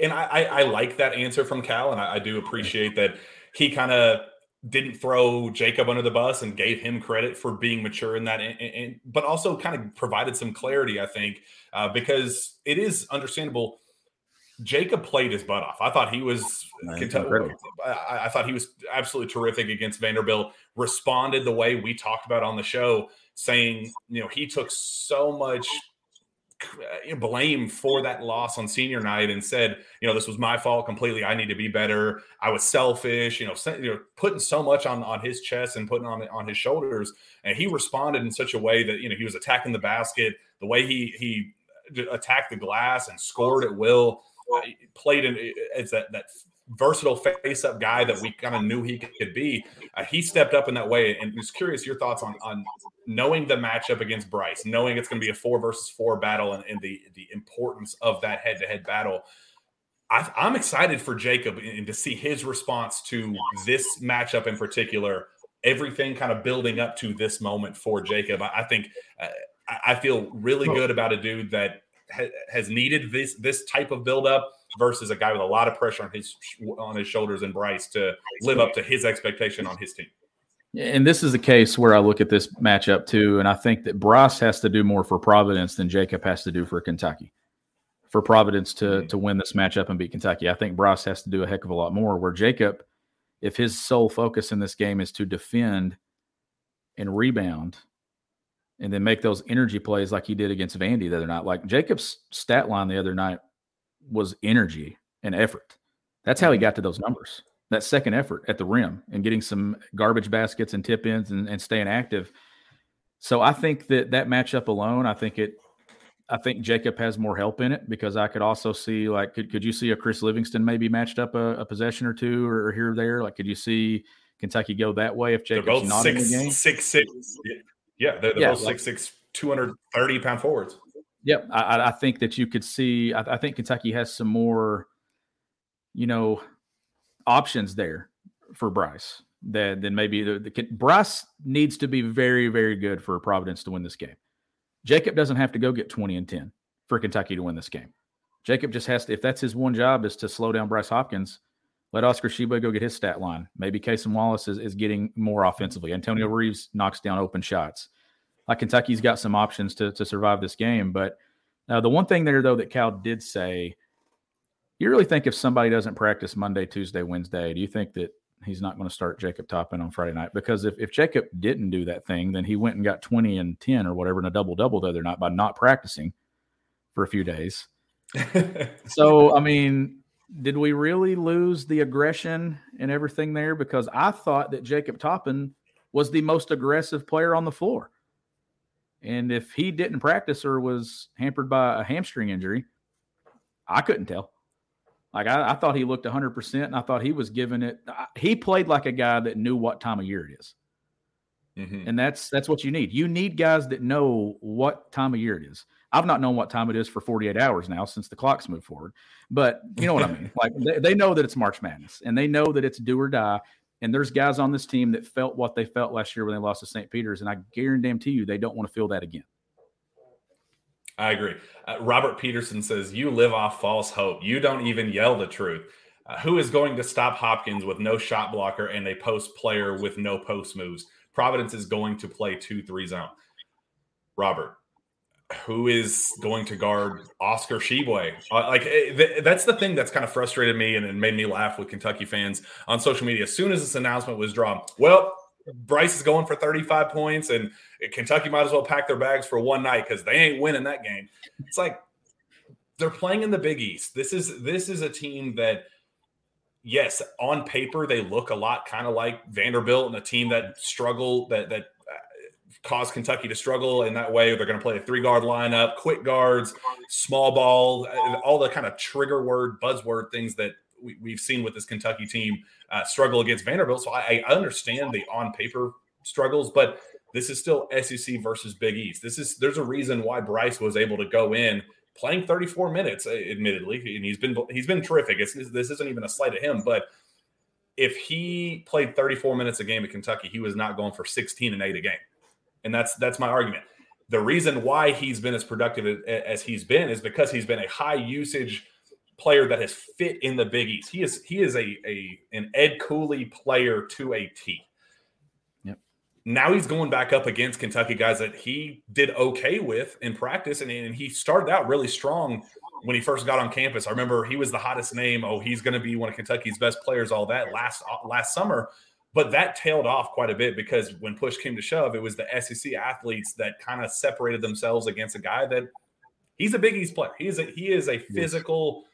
and I, I like that answer from Cal, and I, I do appreciate that he kind of didn't throw Jacob under the bus and gave him credit for being mature in that, and, and, but also kind of provided some clarity, I think, uh, because it is understandable Jacob played his butt off. I thought he was. I, I, thought he was absolutely terrific against Vanderbilt. Responded the way we talked about on the show, saying you know he took so much blame for that loss on senior night and said you know this was my fault completely. I need to be better. I was selfish. You know, you know putting so much on on his chest and putting on on his shoulders, and he responded in such a way that you know he was attacking the basket the way he he attacked the glass and scored at will played in as that that versatile face up guy that we kind of knew he could be. Uh, he stepped up in that way. And just curious your thoughts on on knowing the matchup against Bryce, knowing it's going to be a four versus four battle, and, and the the importance of that head to head battle. I, am excited for Jacob and to see his response to this matchup in particular. Everything kind of building up to this moment for Jacob. I, I think uh, I feel really good about a dude that ha- has needed this this type of buildup versus a guy with a lot of pressure on his on his shoulders and Bryce to live up to his expectation on his team. And this is the case where I look at this matchup too, and I think that Bryce has to do more for Providence than Jacob has to do for Kentucky. For Providence to mm-hmm. to win this matchup and beat Kentucky, I think Bryce has to do a heck of a lot more. Where Jacob, if his sole focus in this game is to defend and rebound, and then make those energy plays like he did against Vandy the other night. Like Jacob's stat line the other night was energy and effort. That's how he mm-hmm. got to those numbers. That second effort at the rim and getting some garbage baskets and tip ins and, and staying active. So I think that that matchup alone, I think it, I think Jacob has more help in it because I could also see like could, could you see a Chris Livingston maybe matched up a, a possession or two or, or, here or there? Like could you see Kentucky go that way if Jacob's not six, in the game? Six six. Yeah, they're, they're yeah, both like, 6'6", 230 pound forwards. Yep, I, I think that you could see. I, I, think Kentucky has some more, you know, options there for Bryce. That then maybe the, the Bryce needs to be very very good for Providence to win this game. Jacob doesn't have to go get twenty and ten for Kentucky to win this game. Jacob just has to. If that's his one job is to slow down Bryce Hopkins, let Oscar Tshiebwe go get his stat line. Maybe Cason Wallace is, is getting more offensively. Antonio Reeves knocks down open shots. Like Kentucky's got some options to, to survive this game. But uh, the one thing there, though, that Cal did say, you really think if somebody doesn't practice Monday, Tuesday, Wednesday, do you think that he's not going to start Jacob Toppin on Friday night? Because if, if Jacob didn't do that thing, then he went and got 20 and 10 or whatever in a double double the other night by not practicing for a few days. so, I mean, did we really lose the aggression and everything there? Because I thought that Jacob Toppin was the most aggressive player on the floor. And if he didn't practice or was hampered by a hamstring injury, I couldn't tell. Like I, I thought he looked 100%, and I thought he was giving it. He played like a guy that knew what time of year it is. Mm-hmm. And that's that's what you need. You need guys that know what time of year it is. I've not known what time it is for 48 hours now since the clocks moved forward. But you know what I mean? Like they, they know that it's March Madness and they know that it's do or die. And there's guys on this team that felt what they felt last year when they lost to St. Peter's. And I guarantee them to you they don't want to feel that again. I agree. Uh, Robert Peterson says, You live off false hope. You don't even yell the truth. Uh, who is going to stop Hopkins with no shot blocker and a post player with no post moves? Providence is going to play 2 3 zone. Robert, who is going to guard Oscar Tshiebwe? Uh, like eh, th- that's the thing that's kind of frustrated me and, and made me laugh with Kentucky fans on social media. As soon as this announcement was drawn, well, Bryce is going for 35 points, and Kentucky might as well pack their bags for one night because they ain't winning that game. It's like they're playing in the Big East. This is this is a team that, yes, on paper they look a lot kind of like Vanderbilt and a team that struggle that that uh, cause Kentucky to struggle in that way. They're going to play a three guard lineup, quick guards, small ball, uh, all the kind of trigger word, buzzword things that we, have seen with this Kentucky team uh, struggle against Vanderbilt. So I, I understand the on paper struggles, but this is still SEC versus Big East. This is there's a reason why Bryce was able to go in playing 34 minutes, admittedly, and he's been he's been terrific. It's, this isn't even a slight at him, but if he played 34 minutes a game at Kentucky, he was not going for 16 and 8 a game and that's that's my argument. The reason why he's been as productive as he's been is because he's been a high usage player that has fit in the Big East. He is he is a, a an Ed Cooley player to a T. Yep. Now he's going back up against Kentucky guys that he did okay with in practice, and, and he started out really strong when he first got on campus. I remember he was the hottest name. Oh, he's going to be one of Kentucky's best players. All that last last summer, but that tailed off quite a bit because when push came to shove, it was the SEC athletes that kind of separated themselves against a guy that he's a Big East player. He is a he is a physical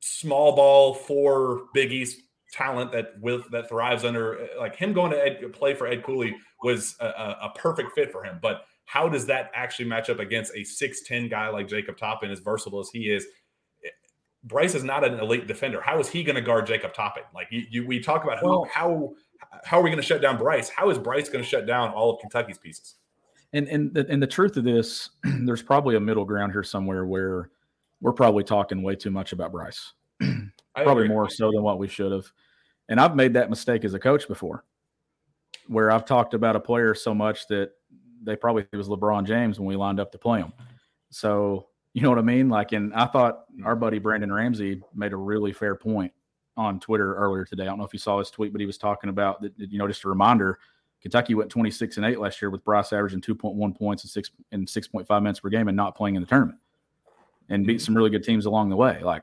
small ball for Big East talent that with that thrives under like him going to Ed, play for Ed Cooley was a, a, perfect fit for him. But how does that actually match up against a 6'10 guy like Jacob Toppin, as versatile as he is? Bryce is not an elite defender. How is he going to guard Jacob Toppin? Like you, you, we talk about well, how how are we going to shut down Bryce? How is Bryce going to shut down all of Kentucky's pieces? And and the, and the truth of this, there's probably a middle ground here somewhere where we're probably talking way too much about Bryce, probably more so than what we should have. And I've made that mistake as a coach before, where I've talked about a player so much that they probably it was LeBron James when we lined up to play him. So you know what I mean? Like, and I thought our buddy Brandon Ramsey made a really fair point on Twitter earlier today. I don't know if you saw his tweet, but he was talking about that. You know, just a reminder: Kentucky went 26 and eight last year with Bryce averaging 2.1 points and six and 6.5 minutes per game, and not playing in the tournament, and beat some really good teams along the way. Like,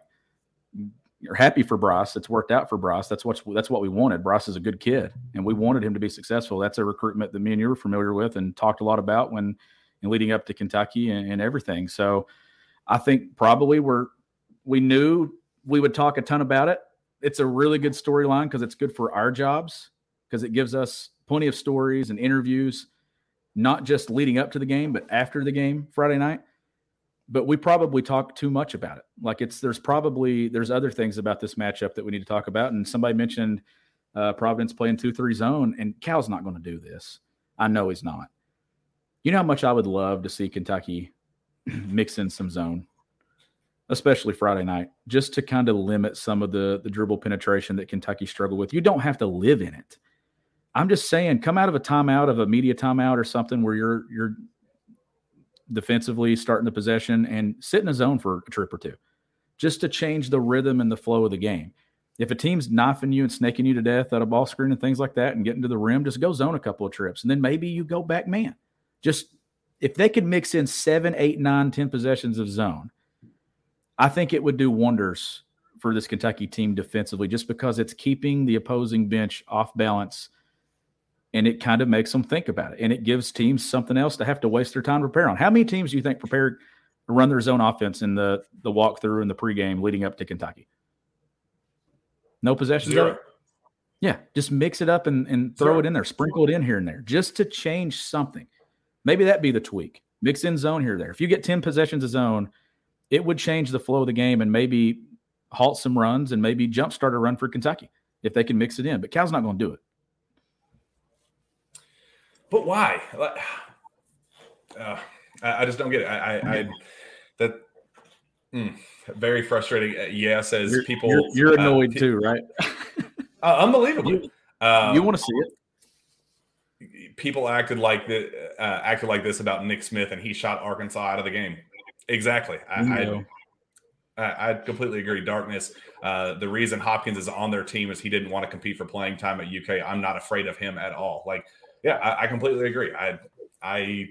you're happy for Bryce. It's worked out for Bryce. That's what that's what we wanted. Bryce is a good kid, and we wanted him to be successful. That's a recruitment that me and you were familiar with and talked a lot about when and leading up to Kentucky and, and everything. So I think probably we're we knew we would talk a ton about it. It's a really good storyline because it's good for our jobs because it gives us plenty of stories and interviews, not just leading up to the game, but after the game Friday night. But we probably talk too much about it. Like it's there's probably there's other things about this matchup that we need to talk about. And somebody mentioned uh, Providence playing two three zone, and Cal's not going to do this. I know he's not. You know how much I would love to see Kentucky mix in some zone, especially Friday night, just to kind of limit some of the the dribble penetration that Kentucky struggled with. You don't have to live in it. I'm just saying, come out of a timeout of a media timeout or something where you're you're defensively starting the possession and sit in a zone for a trip or two, just to change the rhythm and the flow of the game. If a team's knifing you and snaking you to death at a ball screen and things like that and getting to the rim, just go zone a couple of trips. And then maybe you go back man. Just if they could mix in seven, eight, nine, ten possessions of zone, I think it would do wonders for this Kentucky team defensively, just because it's keeping the opposing bench off balance, and it kind of makes them think about it, and it gives teams something else to have to waste their time to prepare on. How many teams do you think prepared to run their zone offense in the the walkthrough and the pregame leading up to Kentucky? No possessions Zero. Yeah, just mix it up and, and throw Zero. it in there, sprinkle it in here and there, just to change something. Maybe that be the tweak. Mix in zone here there. If you get 10 possessions of zone, it would change the flow of the game and maybe halt some runs and maybe jumpstart a run for Kentucky if they can mix it in. But Cal's not going to do it. But why? Uh, I, I, just don't get it. I, I, I that mm, very frustrating. Uh, yeah, says you're, people. You're, you're uh, annoyed too, right? uh, unbelievably. You, um, you want to see it? People acted like the uh, acted like this about Nick Smith, and he shot Arkansas out of the game. Exactly. I, I, I completely agree. Darkness. Uh, the reason Hopkins is on their team is he didn't want to compete for playing time at UK. I'm not afraid of him at all. Like, yeah, I, I completely agree. I, I,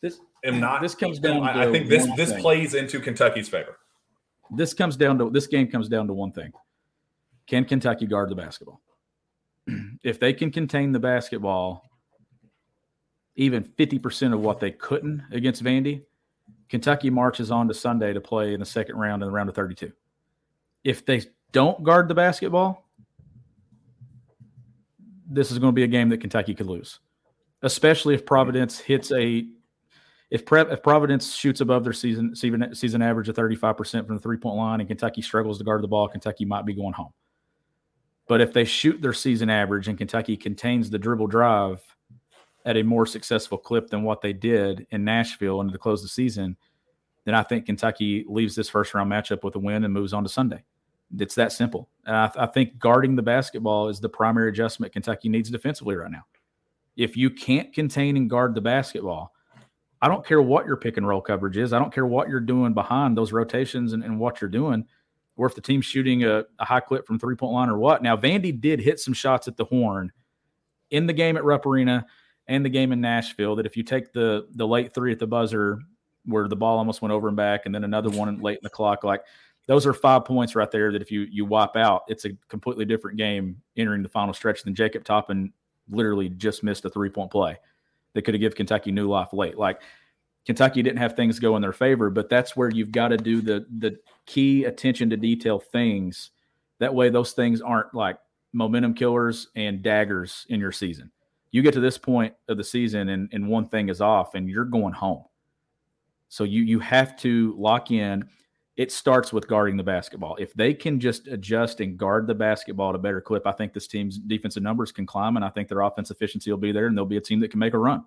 this am not. This comes down. I, I think this this thing. plays into Kentucky's favor. This comes down to this game comes down to one thing: Can Kentucky guard the basketball? if they can contain the basketball, even fifty percent of what they couldn't against Vandy, Kentucky marches on to Sunday to play in the second round in the round of 32. If they don't guard the basketball, this is going to be a game that Kentucky could lose, especially if Providence hits a if, Pre, if Providence shoots above their season season, season average of 35% from the three point line and Kentucky struggles to guard the ball, Kentucky might be going home. But if they shoot their season average and Kentucky contains the dribble drive at a more successful clip than what they did in Nashville and to close of the season, then I think Kentucky leaves this first round matchup with a win and moves on to Sunday. It's that simple. I, I, think guarding the basketball is the primary adjustment Kentucky needs defensively right now. If you can't contain and guard the basketball, I don't care what your pick and roll coverage is. I don't care what you're doing behind those rotations and, and what you're doing, or if the team's shooting a, a high clip from three point line or what. Now, Vandy did hit some shots at the horn in the game at Rupp Arena and the game in Nashville that if you take the the late three at the buzzer where the ball almost went over and back, and then another one late in the clock, like those are five points right there that if you you wipe out, it's a completely different game entering the final stretch than Jacob Toppin literally just missed a three point play that could have given Kentucky new life late. Like Kentucky didn't have things go in their favor, but that's where you've got to do the the key attention to detail things. That way, those things aren't like momentum killers and daggers in your season you get to this point of the season and, and one thing is off and you're going home. So you you have to lock in. It starts with guarding the basketball. If they can just adjust and guard the basketball at a better clip, I think this team's defensive numbers can climb, and I think their offense efficiency will be there, and they'll be a team that can make a run.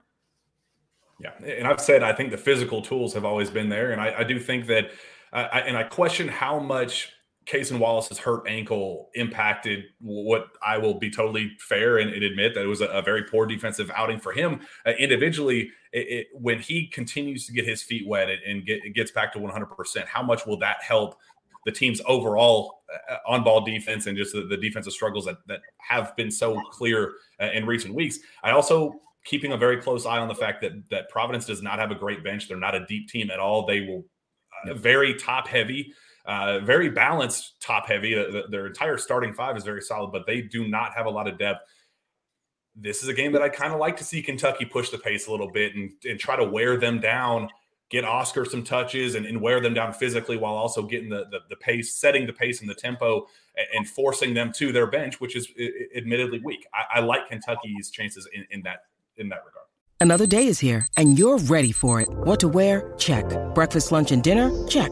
Yeah, and I've said I think the physical tools have always been there, and I, I do think that, I, and I question how much Cason Wallace's hurt ankle impacted what I will be totally fair and, and admit that it was a, a, very poor defensive outing for him uh, individually. It, it, when he continues to get his feet wet and get, gets back to 100%, how much will that help the team's overall uh, on ball defense and just the, the, defensive struggles that, that have been so clear uh, in recent weeks? I also keeping a very close eye on the fact that that Providence does not have a great bench. They're not a deep team at all. They will uh, very top heavy. Uh, very balanced, top heavy. Their entire starting five is very solid, but they do not have a lot of depth. This is a game that I kind of like to see Kentucky push the pace a little bit and, and try to wear them down, get Oscar some touches and, and wear them down physically while also getting the, the, the pace, setting the pace and the tempo and, and, forcing them to their bench, which is admittedly weak. I, I like Kentucky's chances in, in that in that regard. Another day is here and you're ready for it. What to wear? Check. Breakfast, lunch, and dinner? Check.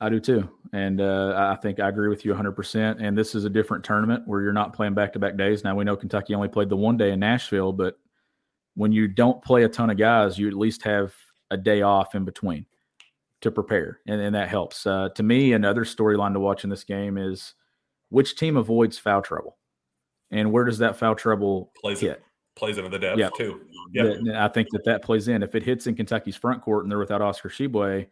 I do too. And uh, I think I agree with you 100%. And this is a different tournament where you're not playing back to back days. Now, we know Kentucky only played the one day in Nashville, but when you don't play a ton of guys, you at least have a day off in between to prepare. And, and that helps. Uh, to me, another storyline to watch in this game is which team avoids foul trouble and where does that foul trouble plays hit? It, plays into the depth yeah. too. Yeah. I think that that plays in. If it hits in Kentucky's front court and they're without Oscar Tshiebwe,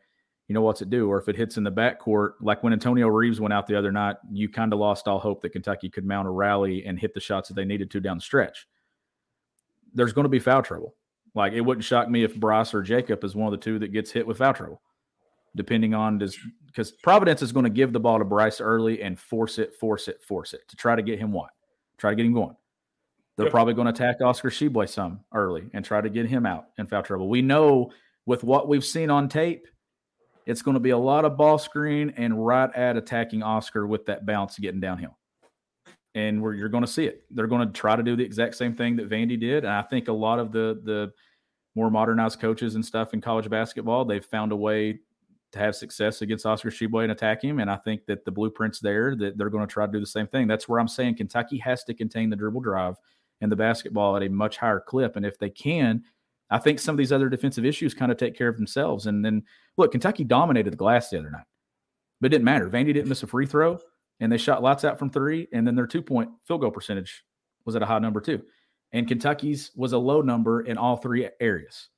you know what's it do? Or if it hits in the backcourt, like when Antonio Reeves went out the other night, you kind of lost all hope that Kentucky could mount a rally and hit the shots that they needed to down the stretch. There's going to be foul trouble. Like it wouldn't shock me if Bryce or Jacob is one of the two that gets hit with foul trouble, depending on does because Providence is going to give the ball to Bryce early and force it, force it, force it to try to get him what? Try to get him going. They're yep. probably going to attack Oscar Tshiebwe some early and try to get him out in foul trouble. We know with what we've seen on tape – It's going to be a lot of ball screen and right at attacking Oscar with that bounce getting downhill. And where you're going to see it. They're going to try to do the exact same thing that Vandy did. And I think a lot of the the more modernized coaches and stuff in college basketball, they've found a way to have success against Oscar Tshiebwe and attack him. And I think that the blueprint's there that they're going to try to do the same thing. That's where I'm saying Kentucky has to contain the dribble drive and the basketball at a much higher clip. And if they can, I think some of these other defensive issues kind of take care of themselves. And then look, Kentucky dominated the glass the other night, but it didn't matter. Vandy didn't miss a free throw, and they shot lots out from three, and then their two point field goal percentage was at a high number too. And Kentucky's was a low number in all three areas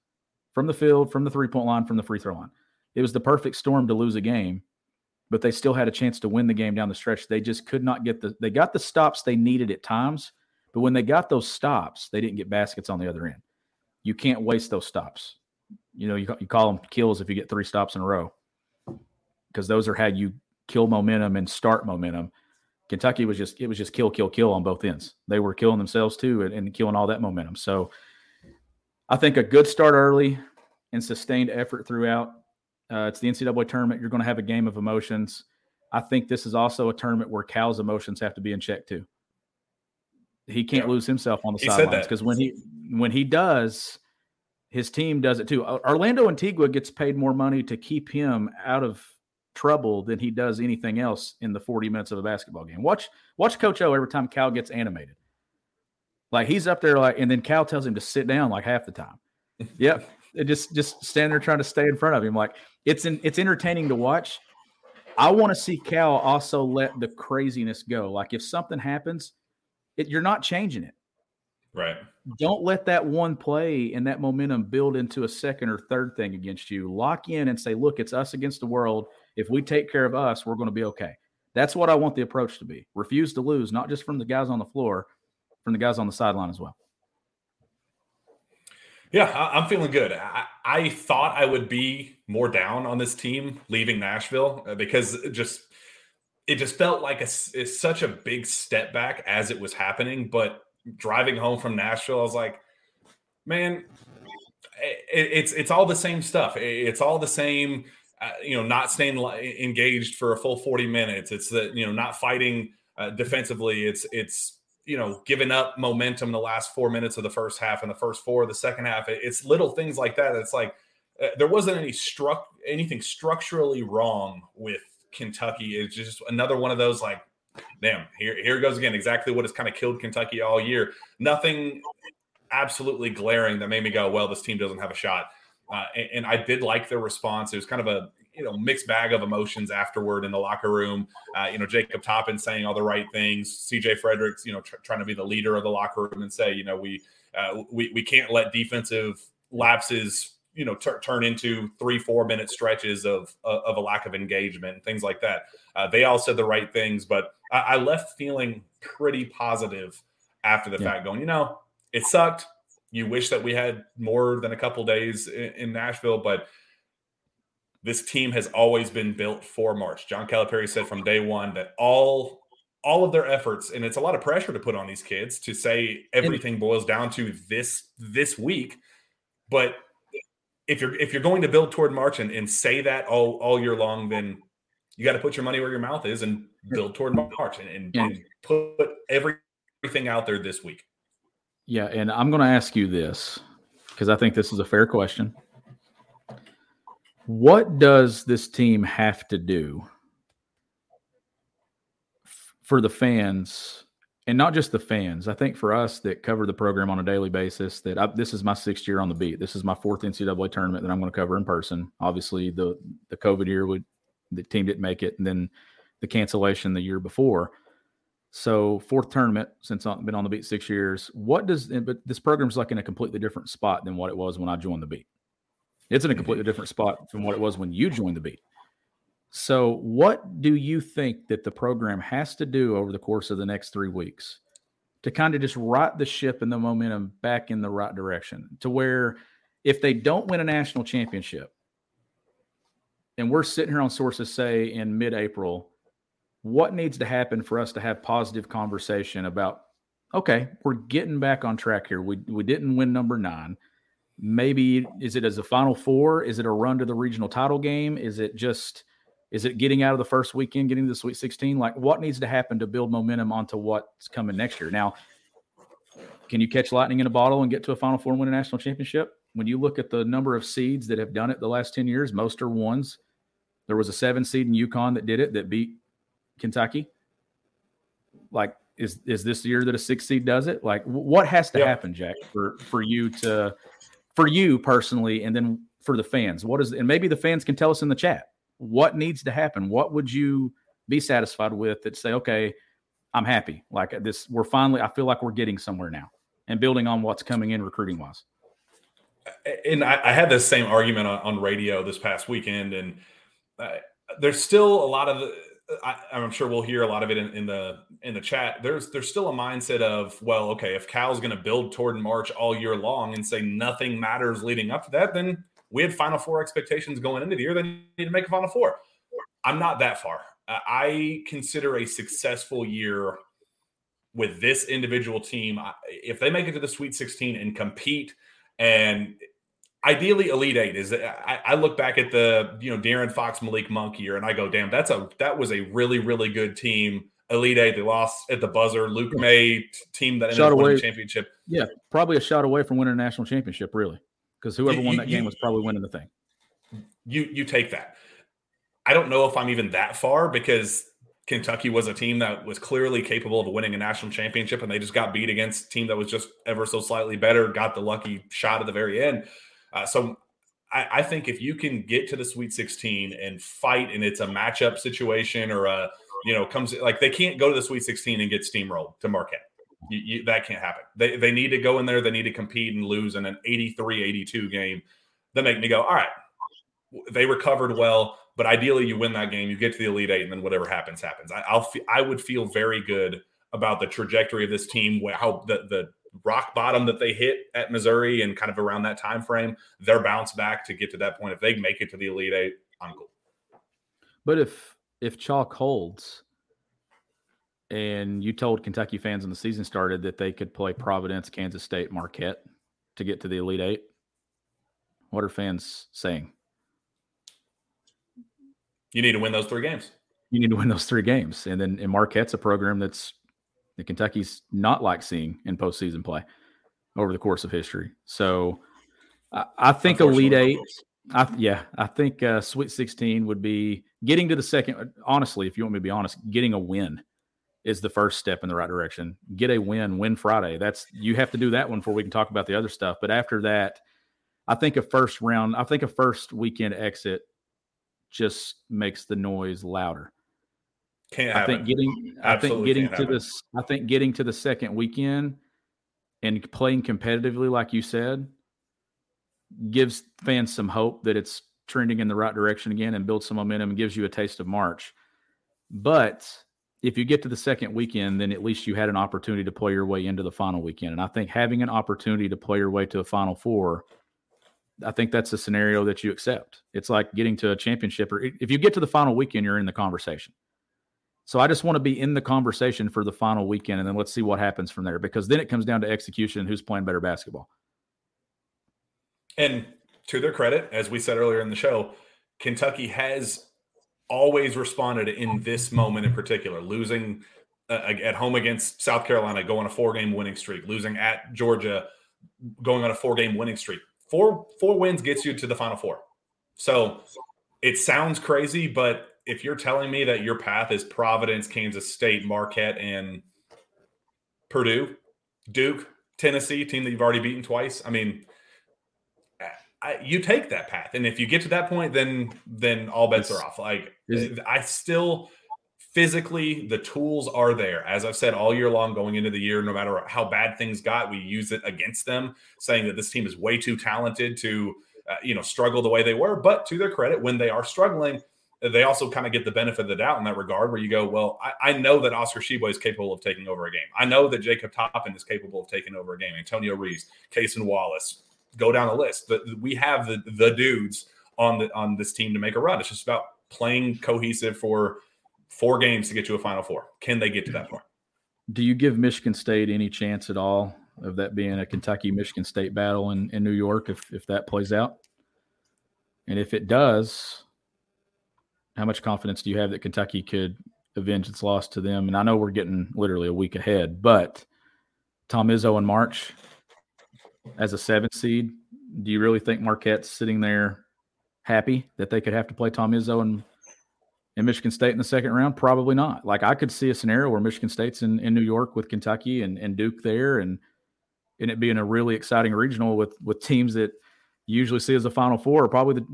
from the field, from the three point line, from the free throw line. It was the perfect storm to lose a game, but they still had a chance to win the game down the stretch. They just could not get the, they got the stops they needed at times, but when they got those stops, they didn't get baskets on the other end you can't waste those stops. You know, you, you call them kills if you get three stops in a row because those are how you kill momentum and start momentum. Kentucky was just it was just kill, kill, kill on both ends. They were killing themselves too and, and killing all that momentum. So I think a good start early and sustained effort throughout. Uh, it's the NCAA tournament. You're going to have a game of emotions. I think this is also a tournament where Cal's emotions have to be in check too. He can't yeah. lose himself on the sidelines because when he when he does, his team does it too. Orlando Antigua gets paid more money to keep him out of trouble than he does anything else in the 40 minutes of a basketball game. Watch watch Coach O every time Cal gets animated. Like he's up there like and then Cal tells him to sit down like half the time. yep. It just just stand there trying to stay in front of him. Like it's in, it's entertaining to watch. I want to see Cal also let the craziness go. Like if something happens, it, you're not changing it. Right. Don't let that one play and that momentum build into a second or third thing against you. Lock in and say, look, it's us against the world. If we take care of us, we're going to be okay. That's what I want the approach to be. Refuse to lose, not just from the guys on the floor, from the guys on the sideline as well. Yeah, I'm feeling good. I, I, thought I would be more down on this team leaving Nashville uh, because just it just felt like a, it's such a big step back as it was happening. But driving home from Nashville, I was like, man, it, it's it's all the same stuff. It's all the same. Uh, you know, not staying engaged for a full 40 minutes. It's the you know not fighting uh, defensively. It's it's you know giving up momentum the last four minutes of the first half and the first four of the second half. It's little things like that. It's like uh, there wasn't any struck anything structurally wrong with Kentucky. is just another one of those like damn, here here goes again. Exactly what has kind of killed Kentucky all year. Nothing absolutely glaring that made me go, well, this team doesn't have a shot. Uh, and, and, I did like their response. It was kind of a you know mixed bag of emotions afterward in the locker room. Uh, you know, Jacob Toppin saying all the right things. C.J. Fredericks, you know, tr- trying to be the leader of the locker room and say, you know, we uh, we we can't let defensive lapses you know t- turn into three four minute stretches of of a lack of engagement and things like that. Uh, they all said the right things but I, I left feeling pretty positive after the yeah. fact going you know it sucked. You wish that we had more than a couple days in, in, nashville but this team has always been built for march john calipari said from day one that all all of their efforts and it's a lot of pressure to put on these kids to say everything boils down to this this week but if you're if you're going to build toward March and, and say that all all year long, then you got to put your money where your mouth is and build toward March and, and, yeah. and put everything out there this week. Yeah, and I'm going to ask you this because I think this is a fair question. What does this team have to do for the fans and not just the fans. I think for us that cover the program on a daily basis, that I, this is my sixth year on the beat. This is my fourth NCAA tournament that I'm going to cover in person. Obviously, the the COVID year would the team didn't make it, and then the cancellation the year before. So fourth tournament since I've been on the beat six years. What does but this program's like in a completely different spot than what it was when I joined the beat. It's in a completely mm-hmm. different spot from what it was when you joined the beat. So, what do you think that the program has to do over the course of the next three weeks to kind of just right the ship and the momentum back in the right direction to where if they don't win a national championship, and we're sitting here on sources say in mid April, what needs to happen for us to have positive conversation about, okay, we're getting back on track here. We, we didn't win number nine. maybe is it as a final four? Is it a run to the regional title game? Is it just is it getting out of the first weekend, getting to the Sweet 16? Like what needs to happen to build momentum onto what's coming next year? Now, can you catch lightning in a bottle and get to a final four and win a national championship? When you look at the number of seeds that have done it the last 10 years, most are ones. There was a seven seed in UConn that did it that beat Kentucky. Like, is is this the year that a six seed does it? Like, what has to happen, Jack, for for you to for you personally, and then for the fans? What is and maybe the fans can tell us in the chat what needs to happen. What would you be satisfied with that say, okay, I'm happy. Like this, we're finally. I feel like we're getting somewhere now, and building on what's coming in recruiting wise. And I, I had this same argument on, on, radio this past weekend, and uh, there's still a lot of I, am sure we'll hear a lot of it in, in, the in the chat. There's there's still a mindset of well, okay, if Cal's going to build toward March all year long and say nothing matters leading up to that, then we had Final Four expectations going into the year. Then you need to make a Final Four. I'm not that far. I consider a successful year with this individual team if they make it to the Sweet 16 and compete and ideally elite eight is I, I, look back at the you know De'Aaron Fox Malik Monk year and I go damn that's a that was a really really good team elite eight they lost at the buzzer Luke Maye team that ended shot up winning away. championship yeah probably a shot away from winning a national championship really because whoever you, won that you, game was probably winning the thing. You you take that. I don't know if I'm even that far because Kentucky was a team that was clearly capable of winning a national championship and they just got beat against a team that was just ever so slightly better got the lucky shot at the very end. Uh, so I, I, think if you can get to the Sweet 16 and fight, and it's a matchup situation or a you know comes like they can't go to the Sweet 16 and get steamrolled to Marquette. You, you, that can't happen. They they need to go in there. They need to compete and lose in an 83-82 game. That make me go, all right. They recovered well, but ideally you win that game. You get to the Elite Eight, and then whatever happens happens. I, I'll I would feel very good about the trajectory of this team, how the the rock bottom that they hit at Missouri and kind of around that time frame, their bounce back to get to that point. If they make it to the Elite Eight, I'm cool. But if if chalk holds, and you told Kentucky fans when the season started that they could play Providence, Kansas State, Marquette to get to the Elite Eight, what are fans saying? You need to win those three games. You need to win those three games, and then and Marquette's a program that's that Kentucky's not like seeing in postseason play over the course of history. So I, I think Elite Eight. I, yeah, I think uh, Sweet 16 would be getting to the second. Honestly, if you want me to be honest, getting a win is the first step in the right direction. Get a win, win Friday. That's you have to do that one before we can talk about the other stuff. But after that, I think a first round, I think a first weekend exit just makes the noise louder. Can't I think getting I think getting to this I think getting to the second weekend and playing competitively like you said gives fans some hope that it's trending in the right direction again and builds some momentum and gives you a taste of March. But if you get to the second weekend, then at least you had an opportunity to play your way into the final weekend. And I think having an opportunity to play your way to a final four, I think that's a scenario that you accept. It's like getting to a championship, or if you get to the final weekend, you're in the conversation. So I just want to be in the conversation for the final weekend, and then let's see what happens from there. Because then it comes down to execution who's playing better basketball. And to their credit, as we said earlier in the show, Kentucky has always responded in this moment in particular, losing uh, at home against South Carolina, going a four-game winning streak, losing at Georgia, going on a four-game winning streak. Four four wins gets you to the Final Four. So it sounds crazy, but if you're telling me that your path is Providence, Kansas State, Marquette, and Purdue, Duke, Tennessee, team that you've already beaten twice, I mean, I, you take that path, and if you get to that point, then then all bets are off. Like I still physically the tools are there as i've said all year long going into the year no matter how bad things got we use it against them saying that this team is way too talented to uh, you know struggle the way they were but to their credit when they are struggling they also kind of get the benefit of the doubt in that regard, where you go, well, I, I know that Oscar Tshiebwe is capable of taking over a game. I know that Jacob Toppin is capable of taking over a game. Antonio Reeves, Cason Wallace, go down the list. But we have the the dudes on the on this team to make a run. It's just about playing cohesive for four games to get you a Final Four. Can they get to that point? Do you give Michigan State any chance at all of that being a Kentucky Michigan State battle in, in New York if if that plays out? And if it does, how much confidence do you have that Kentucky could avenge its loss to them? And I know we're getting literally a week ahead, but Tom Izzo in March as a seven seed, do you really think Marquette's sitting there happy that they could have to play Tom Izzo and in Michigan State in the second round? Probably not. Like I could see a scenario where Michigan State's in, in New York with Kentucky and, and Duke there and and it being a really exciting regional with with teams that you usually see as a final four or probably the,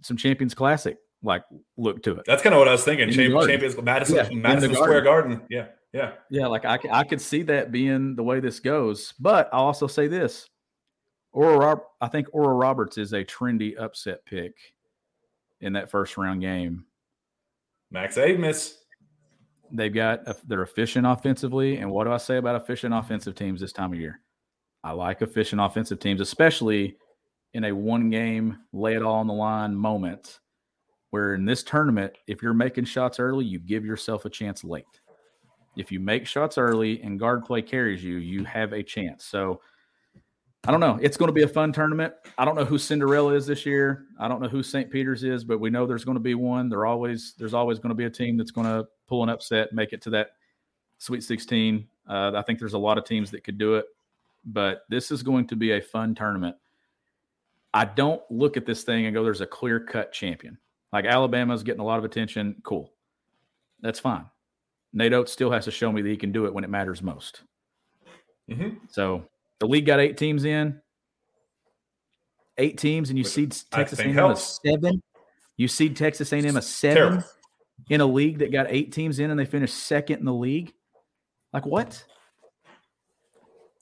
some champions classic like look to it. That's kind of what I was thinking. Champions, champions Madison yeah, Madison Square Garden. Garden. Yeah. Yeah. Yeah. Like I, I could see that being the way this goes. But I'll also say this Oral, I think Oral Roberts is a trendy upset pick in that first round game. Max Abmas. They've got they're efficient offensively, and what do I say about efficient offensive teams this time of year? I like efficient offensive teams, especially in a one game lay it all on the line moment. Where in this tournament, if you're making shots early, you give yourself a chance late. If you make shots early and guard play carries you, you have a chance. So I don't know. It's going to be a fun tournament. I don't know who Cinderella is this year. I don't know who St. Peter's is, but we know there's going to be one. There always there's always going to be a team that's going to pull an upset, make it to that Sweet 16. Uh, I think there's a lot of teams that could do it, but this is going to be a fun tournament. I don't look at this thing and go, "There's a clear cut champion." Like Alabama's getting a lot of attention. Cool, that's fine. Nate Oats still has to show me that he can do it when it matters most. Mm-hmm. So the league got eight teams in. Eight teams, and you see Texas A&M a seven. You see Texas A&M a seven Terrible. in a league that got eight teams in, and they finished second in the league. Like what?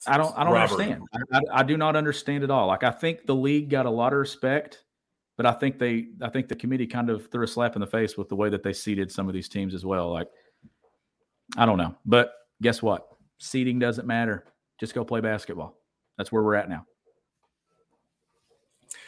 I don't. I don't Robbery. understand. I, I, I, do not understand at all. Like I think the league got a lot of respect, but I think they. I think the committee kind of threw a slap in the face with the way that they seeded some of these teams as well. Like I don't know, but guess what? Seeding doesn't matter. Just go play basketball. That's where we're at now.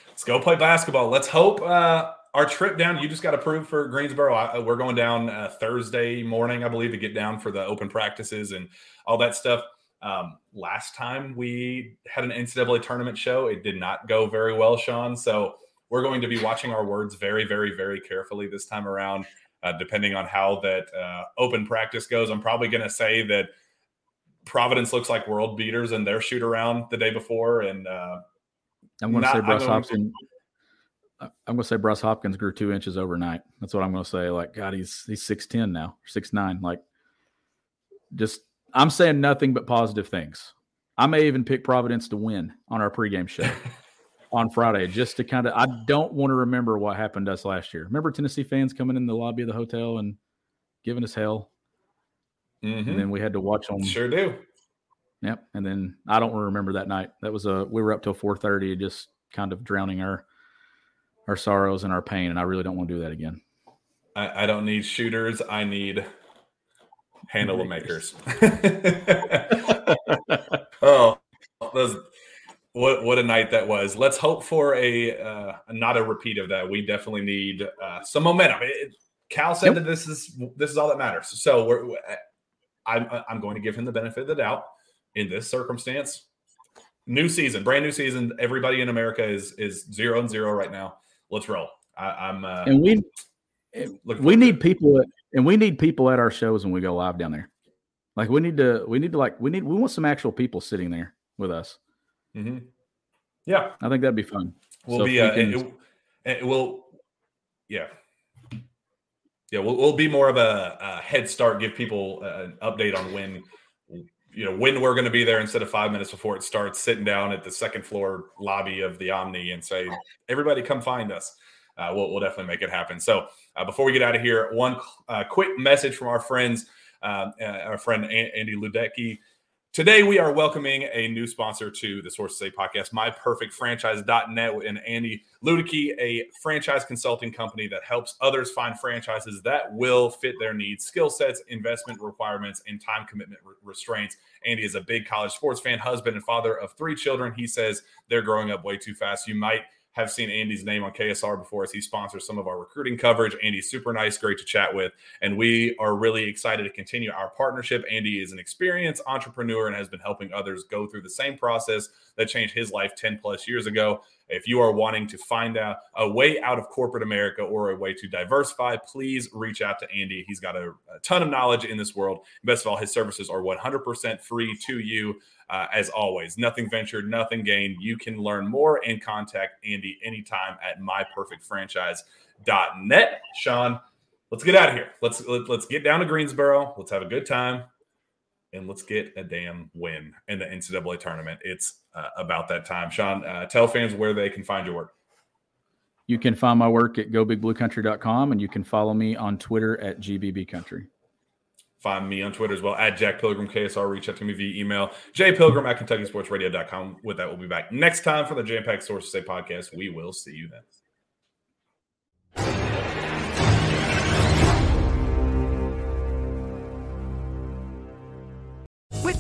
Let's go play basketball. Let's hope uh, our trip down. You just got approved for Greensboro. I, we're going down uh, Thursday morning, I believe, to get down for the open practices and all that stuff. Um, last time we had an NCAA tournament show, it did not go very well, Sean. So we're going to be watching our words very, very, very carefully this time around, uh, depending on how that uh, open practice goes. I'm probably going to say that Providence looks like world beaters in their shoot around the day before, and uh, I'm going to say Bryce Hopkins. I'm going to say Bryce Hopkins grew two inches overnight. That's what I'm going to say. Like God, he's he's six ten now, six nine. Like, just I'm saying nothing but positive things. I may even pick Providence to win on our pregame show on Friday, just to kind of. I don't want to remember what happened to us last year. Remember Tennessee fans coming in the lobby of the hotel and giving us hell. Mm-hmm. And then we had to watch them. Sure do. Yep. And then I don't remember that night. That was a we were up till four thirty, just kind of drowning our our sorrows and our pain. And I really don't want to do that again. I, I don't need shooters. I need handle makers. oh, those, what what a night that was. Let's hope for a uh, not a repeat of that. We definitely need uh, some momentum. It, Cal said that this is this is all that matters. So we're I'm, I'm going to give him the benefit of the doubt in this circumstance. New season, brand new season. Everybody in America is is zero and zero right now. Let's roll. I, am uh, and we we need people at, and we need people at our shows when we go live down there. Like we need to we need to like we need we want some actual people sitting there with us. Mm-hmm. Yeah, I think that'd be fun. We'll so be uh, we can, it, it will yeah yeah, we'll, we'll be more of a, a, head start, give people an update on when you know when we're going to be there instead of five minutes before it starts. Sitting down at the second floor lobby of the Omni and say, "Everybody, come find us." Uh, we'll, we'll definitely make it happen. So uh, before we get out of here, one uh, quick message from our friends, um, uh, our friend Andy Ludecky. Today, we are welcoming a new sponsor to the Sources Say podcast, myperfectfranchise.net, and Andy Ludicky, a franchise consulting company that helps others find franchises that will fit their needs, skill sets, investment requirements, and time commitment re- restraints. Andy is a big college sports fan, husband, and father of three children. He says they're growing up way too fast. You might have seen Andy's name on KSR before as he sponsors some of our recruiting coverage. Andy's super nice, great to chat with. And we are really excited to continue our partnership. Andy is an experienced entrepreneur and has been helping others go through the same process that changed his life 10 plus years ago. If you are wanting to find out a way out of corporate America or a way to diversify, please reach out to Andy. He's got a, a ton of knowledge in this world. Best of all, his services are 100% free to you. Uh, as always, nothing ventured, nothing gained. You can learn more and contact Andy anytime at myperfectfranchise.net. Sean, let's get out of here. Let's let, us let us get down to Greensboro. Let's have a good time and let's get a damn win in the NCAA tournament. It's uh, about that time. Sean, uh, tell fans where they can find your work. You can find my work at gobigbluecountry.com and you can follow me on Twitter at gbbcountry. Find me on Twitter as well at Jack Pilgrim KSR. Reach out to me via email, jpilgrim at KentuckySportsRadio.com. With that, we'll be back next time for the Jam Pack Sources Say podcast. We will see you then.